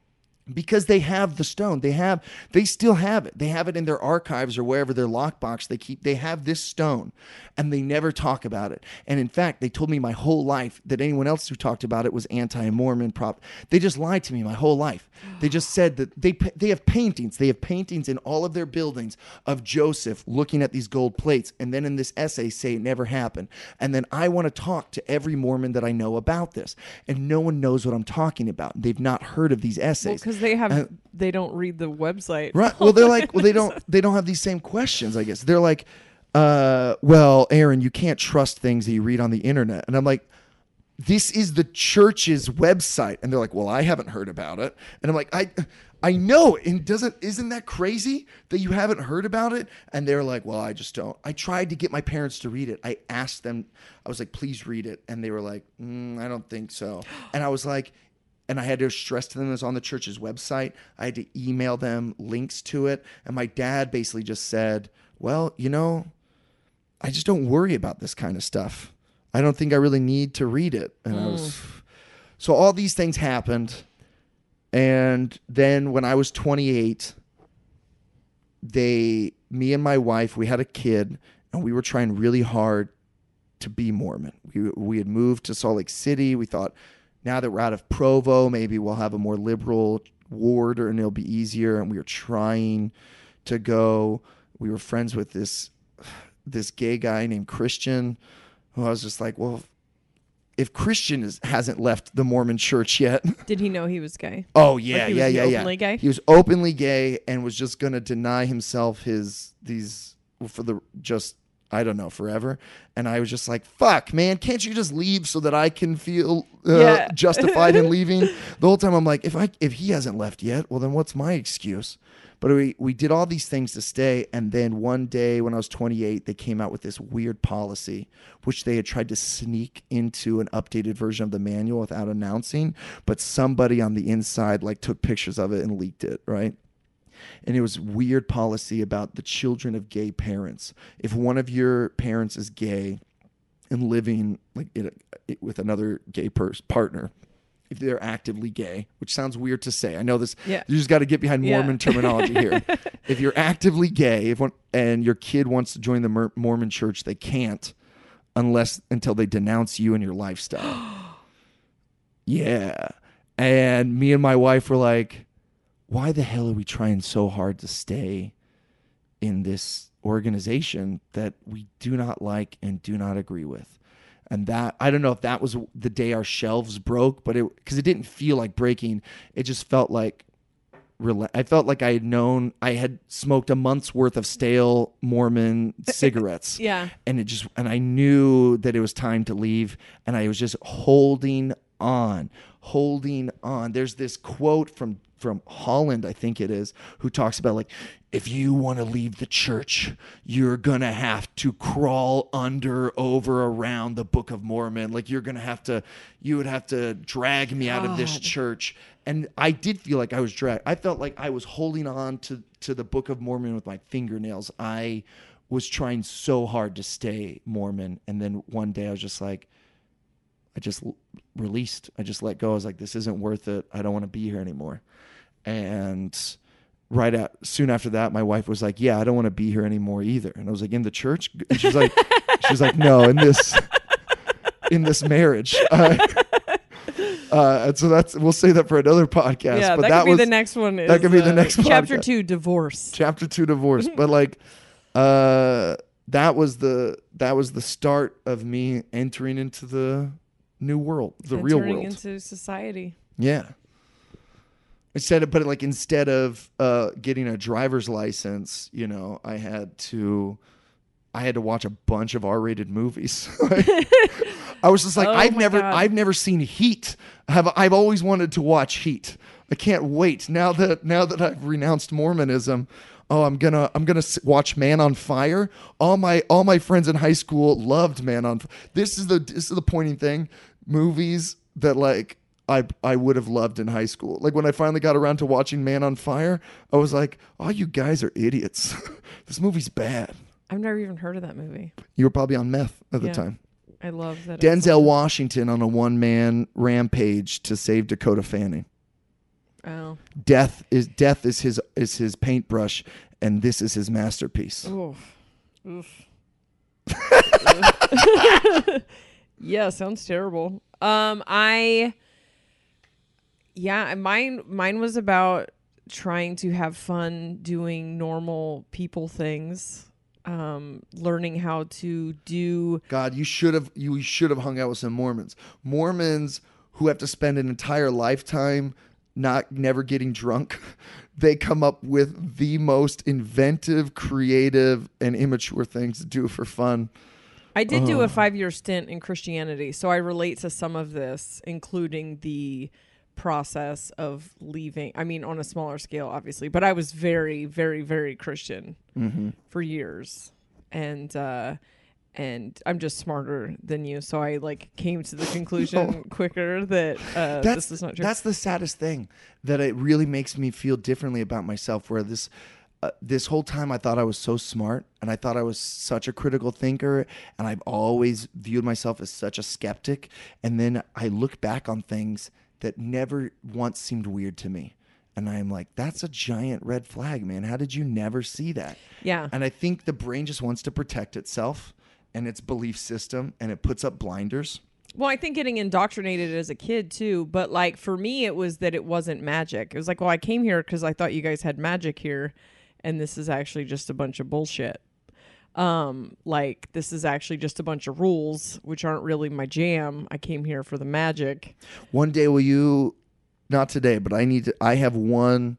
Because they have the stone. They have they still have it. They have it in their archives or wherever their lockbox they keep they have this stone and they never talk about it. And in fact they told me my whole life that anyone else who talked about it was anti-mormon prop they just lied to me my whole life. They just said that they they have paintings they have paintings in all of their buildings of joseph looking at these gold plates and then in this essay say it never happened. And then i want to talk to every mormon that i know about this and no one knows what i'm talking about. They've not heard of these Well, essays because they have Uh, they don't read the website. Right. Well, they're like, well, they <laughs> don't, they don't have these same questions. I guess they're like, uh, well, Aaron, you can't trust things that you read on the internet, and I'm like, this is the church's website, and they're like, well, I haven't heard about it, and I'm like, I. I know, and doesn't isn't that crazy that you haven't heard about it? And they're like, "Well, I just don't." I tried to get my parents to read it. I asked them. I was like, "Please read it," and they were like, mm, "I don't think so." And I was like, and I had to stress to them it was on the church's website. I had to email them links to it. And my dad basically just said, Well, you know, I just don't worry about this kind of stuff. I don't think I really need to read it. And I was mm. <sighs> so all these things happened. And then when I was 28, they, me and my wife, we had a kid and we were trying really hard to be Mormon. We, we had moved to Salt Lake City. We thought, now that we're out of Provo, maybe we'll have a more liberal ward and it'll be easier. And we were trying to go. We were friends with this this gay guy named Christian, who I was just like, well, if Christian is, hasn't left the Mormon church yet, <laughs> Did he know he was gay? Oh yeah, was yeah, he yeah, openly yeah. gay? He was openly gay and was just gonna deny himself his these for the just I don't know forever. And I was just like, "Fuck, man, can't you just leave so that I can feel uh, Yeah. <laughs> justified in leaving?" The whole time I'm like, "If I if he hasn't left yet, well then what's my excuse?" But we we did all these things to stay, and then one day when I was 28, they came out with this weird policy, which they had tried to sneak into an updated version of the manual without announcing. But somebody on the inside like took pictures of it and leaked it, right? And it was weird policy about the children of gay parents. If one of your parents is gay and living like in a, with another gay pers- partner, if they're actively gay, which sounds weird to say, I know this. Yeah. You just got to get behind Yeah. Mormon terminology here. <laughs> if you're actively gay, if one, and your kid wants to join the Mor- Mormon church, they can't unless until they denounce you and your lifestyle. <gasps> yeah. And me and my wife were like, why the hell are we trying so hard to stay in this organization that we do not like and do not agree with? And that I don't know if that was the day our shelves broke, but it because it didn't feel like breaking. It just felt like I felt like I had known I had smoked a month's worth of stale Mormon <laughs> cigarettes. Yeah. And it just and I knew that it was time to leave and I was just holding on, holding on. There's this quote from from Holland, I think it is, who talks about like if you want to leave the church, you're going to have to crawl under over around the Book of Mormon. Like you're going to have to you would have to drag me out of this church and I did feel like I was dragged. I felt like I was holding on to to the Book of Mormon with my fingernails. I was trying so hard to stay Mormon, and then one day I was just like, I just l- released. I just let go. I was like, this isn't worth it. I don't want to be here anymore. And right at soon after that, my wife was like, yeah, I don't want to be here anymore either. And I was like, in the church? And she's like, <laughs> she's like, no, in this, in this marriage. <laughs> Uh, uh, and so that's we'll say that for another podcast. yeah, but that, that, could be was the next one. that could be the uh, next chapter podcast. two, divorce. chapter two divorce <laughs> but like uh that was the that was the start of me entering into the new world the real world. into society. yeah. Instead of but like instead of uh getting a driver's license you know i had to i had to watch a bunch of r-rated movies. <laughs> I was just like <laughs> Oh i've never God. i've never seen heat. Have i've always wanted to watch heat. I can't wait. Now that now that i've renounced mormonism oh i'm gonna i'm gonna watch man on fire. All my all my friends in high school loved man on F- this is the this is the pointing thing movies that like I I would have loved in high school. Like when I finally got around to watching Man on Fire, I was like, "Oh, you guys are idiots. <laughs> this movie's bad." I've never even heard of that movie. You were probably on meth at the time. I love that. Denzel Washington on a one-man rampage to save Dakota Fanning. Oh. Death is death is his is his paintbrush, and this is his masterpiece. Oof. Oof. <laughs> <laughs> yeah, sounds terrible. Um, I yeah, mine mine was about trying to have fun doing normal people things. Um, learning how to do God, you should have you should have hung out with some Mormons. Mormons who have to spend an entire lifetime not never getting drunk. <laughs> They come up with the most inventive, creative, and immature things to do for fun. I did do a five year stint in Christianity, so I relate to some of this, including the process of leaving. I mean, on a smaller scale, obviously, but I was very, very, very Christian for years, and uh, and I'm just smarter than you, so I like came to the conclusion <laughs> quicker that uh, that's this is not true. that's the saddest thing that it really makes me feel differently about myself where this uh, this whole time I thought I was so smart and I thought I was such a critical thinker and I've always viewed myself as such a skeptic. And then I look back on things that never once seemed weird to me. And I'm like that's a giant red flag man. How did you never see that? Yeah, and I think the brain just wants to protect itself and its belief system and it puts up blinders. Well, I think getting indoctrinated as a kid too, but like for me, it was that it wasn't magic. It was like, well, I came here because I thought you guys had magic here, and this is actually just a bunch of bullshit. Um, like this is actually just a bunch of rules, which aren't really my jam. I came here for the magic. One day will you not today, but I need to I have one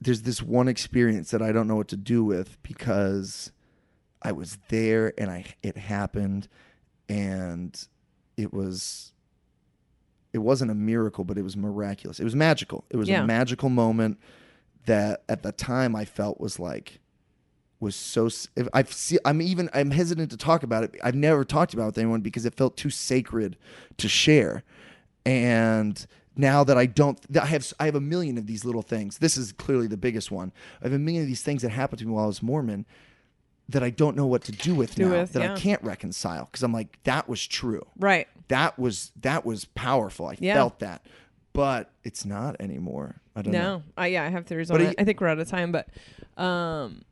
there's this one experience that I don't know what to do with because I was there and I it happened and it was it wasn't a miracle, but it was miraculous. It was magical. It was Yeah. a magical moment that at the time I felt was like was so I've see I'm even I'm hesitant to talk about it. I've never talked about it with anyone because it felt too sacred to share. And now that I don't I have I have a million of these little things. This is clearly the biggest one. I have a million of these things that happened to me while I was Mormon that I don't know what to do with Do now with, that I can't reconcile because I'm like that was true. Right. That was that was powerful. I Yeah. felt that. But it's not anymore. I don't know. No. Uh, yeah, I have theories But on it. I think we're out of time, but um,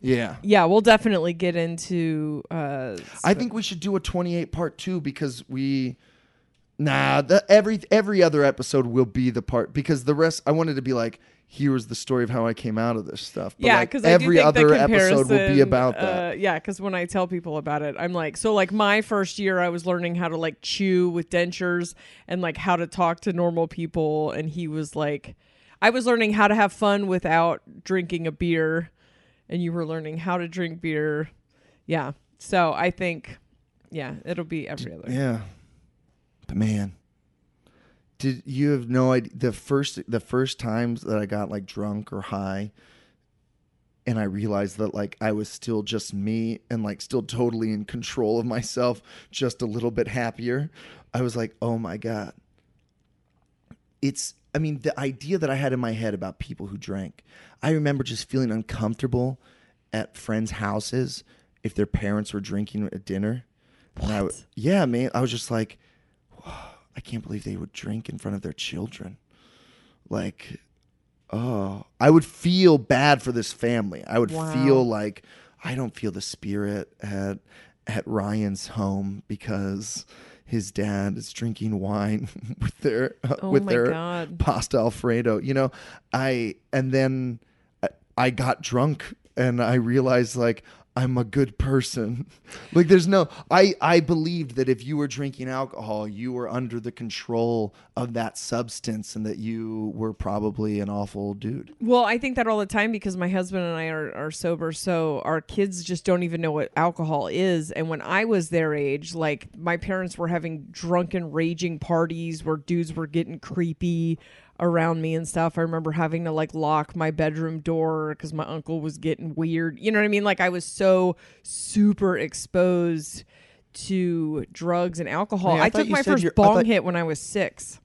Yeah. yeah, we'll definitely get into. Uh, I think we should do a 28 part 2 because we nah, the every every other episode will be the part because the rest I wanted to be like here's the story of how I came out of this stuff. But yeah, like, because every do think other episode will be about that. Uh, yeah, because when I tell people about it, I'm like, so like my first year, I was learning how to like chew with dentures and like how to talk to normal people, and he was like, I was learning how to have fun without drinking a beer, and you were learning how to drink beer. Yeah, so I think, yeah, it'll be every other. Yeah. But man, did you have no idea the first the first times that I got like drunk or high and I realized that like I was still just me and like still totally in control of myself, just a little bit happier. I was like, "Oh my god." It's I mean, the idea that I had in my head about people who drank. I remember just feeling uncomfortable at friends' houses if their parents were drinking at dinner And I, yeah, man. I was just like, <sighs> I can't believe they would drink in front of their children. Like, oh, I would feel bad for this family. I would Wow. feel like I don't feel the spirit at at Ryan's home because his dad is drinking wine <laughs> with their uh, Oh with their God. pasta alfredo. You know, I and then I, I got drunk and I realized like I'm a good person. <laughs> Like there's no I I believed that if you were drinking alcohol, you were under the control of that substance and that you were probably an awful dude. Well, I think that all the time because my husband and I are, are sober, so our kids just don't even know what alcohol is. And when I was their age, like my parents were having drunken, raging parties where dudes were getting creepy around me and stuff. I remember having to like lock my bedroom door because my uncle was getting weird. You know what I mean? Like I was so super exposed to drugs and alcohol. I I, took my first bong thought- hit when I was six.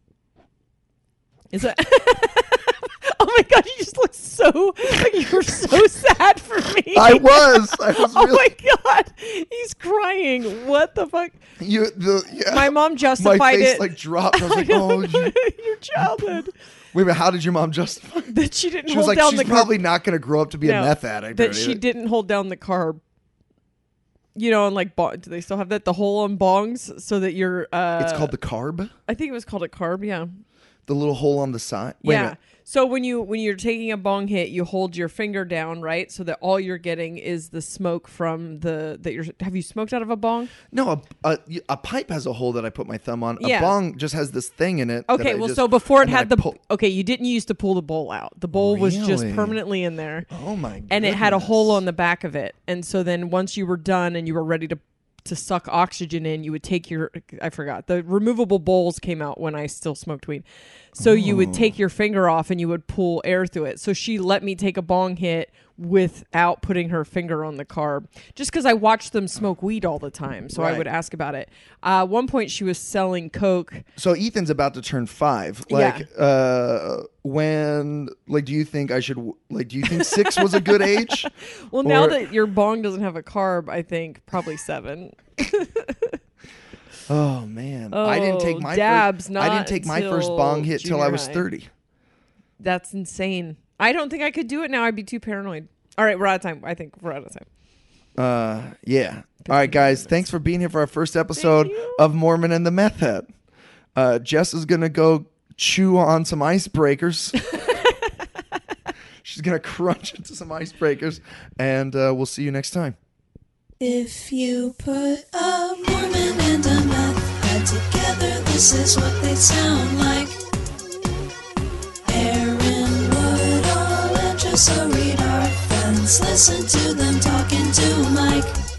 Is that? <laughs> oh my god, you just look so like you were so <laughs> sad for me. I was. I <laughs> was oh really my god, he's crying. What the fuck? you the yeah. My mom justified my face it. like dropped. I was like, "Oh, you, your childhood wait minute, how did your mom justify?" that she didn't She was like, "She's probably not going to grow up to be No, a meth addict." that she didn't hold down the carb. You know, and like, bo- do they still have that? The hole on bongs, so that you're. Uh, It's called the carb. I think it was called a carb. Yeah. The little hole on the side. Wait yeah. So when you when you're taking a bong hit, you hold your finger down, right, so that all you're getting is the smoke from the that you're. Have you smoked out of a bong? No, a, a a pipe has a hole that I put my thumb on. Yeah. A bong just has this thing in it. Okay, well, just- so before it had the pull- okay, you didn't use to pull the bowl out. The bowl was just permanently in there, Oh my! God. And it had a hole on the back of it. And so then once you were done and you were ready to to suck oxygen in, you would take your I forgot the removable bowls came out when I still smoked weed. So you would oh. take your finger off and you would pull air through it. So she let me take a bong hit without putting her finger on the carb, just because I watched them smoke weed all the time. So I would ask about it. Uh, at one point, she was selling coke. So Ethan's about to turn five. Like, uh, when? Like, do you think I should? Like, do you think six was a good age? <laughs> Well, now that your bong doesn't have a carb, I think probably seven. <laughs> Oh man, I didn't take Oh, my dabs first. I didn't take my first bong hit till I was thirty. That's insane. I don't think I could do it now. I'd be too paranoid. All right, we're out of time. I think we're out of time. Uh, yeah. All right, guys. Thanks for being here for our first episode of Mormon and the Meth Head. Uh, Jess is gonna go chew on some icebreakers. <laughs> She's gonna crunch into some icebreakers, and uh, we'll see you next time. If you put a Mormon and a meth head together, this is what they sound like. Woodall read our friends. Listen to them talking to Mike.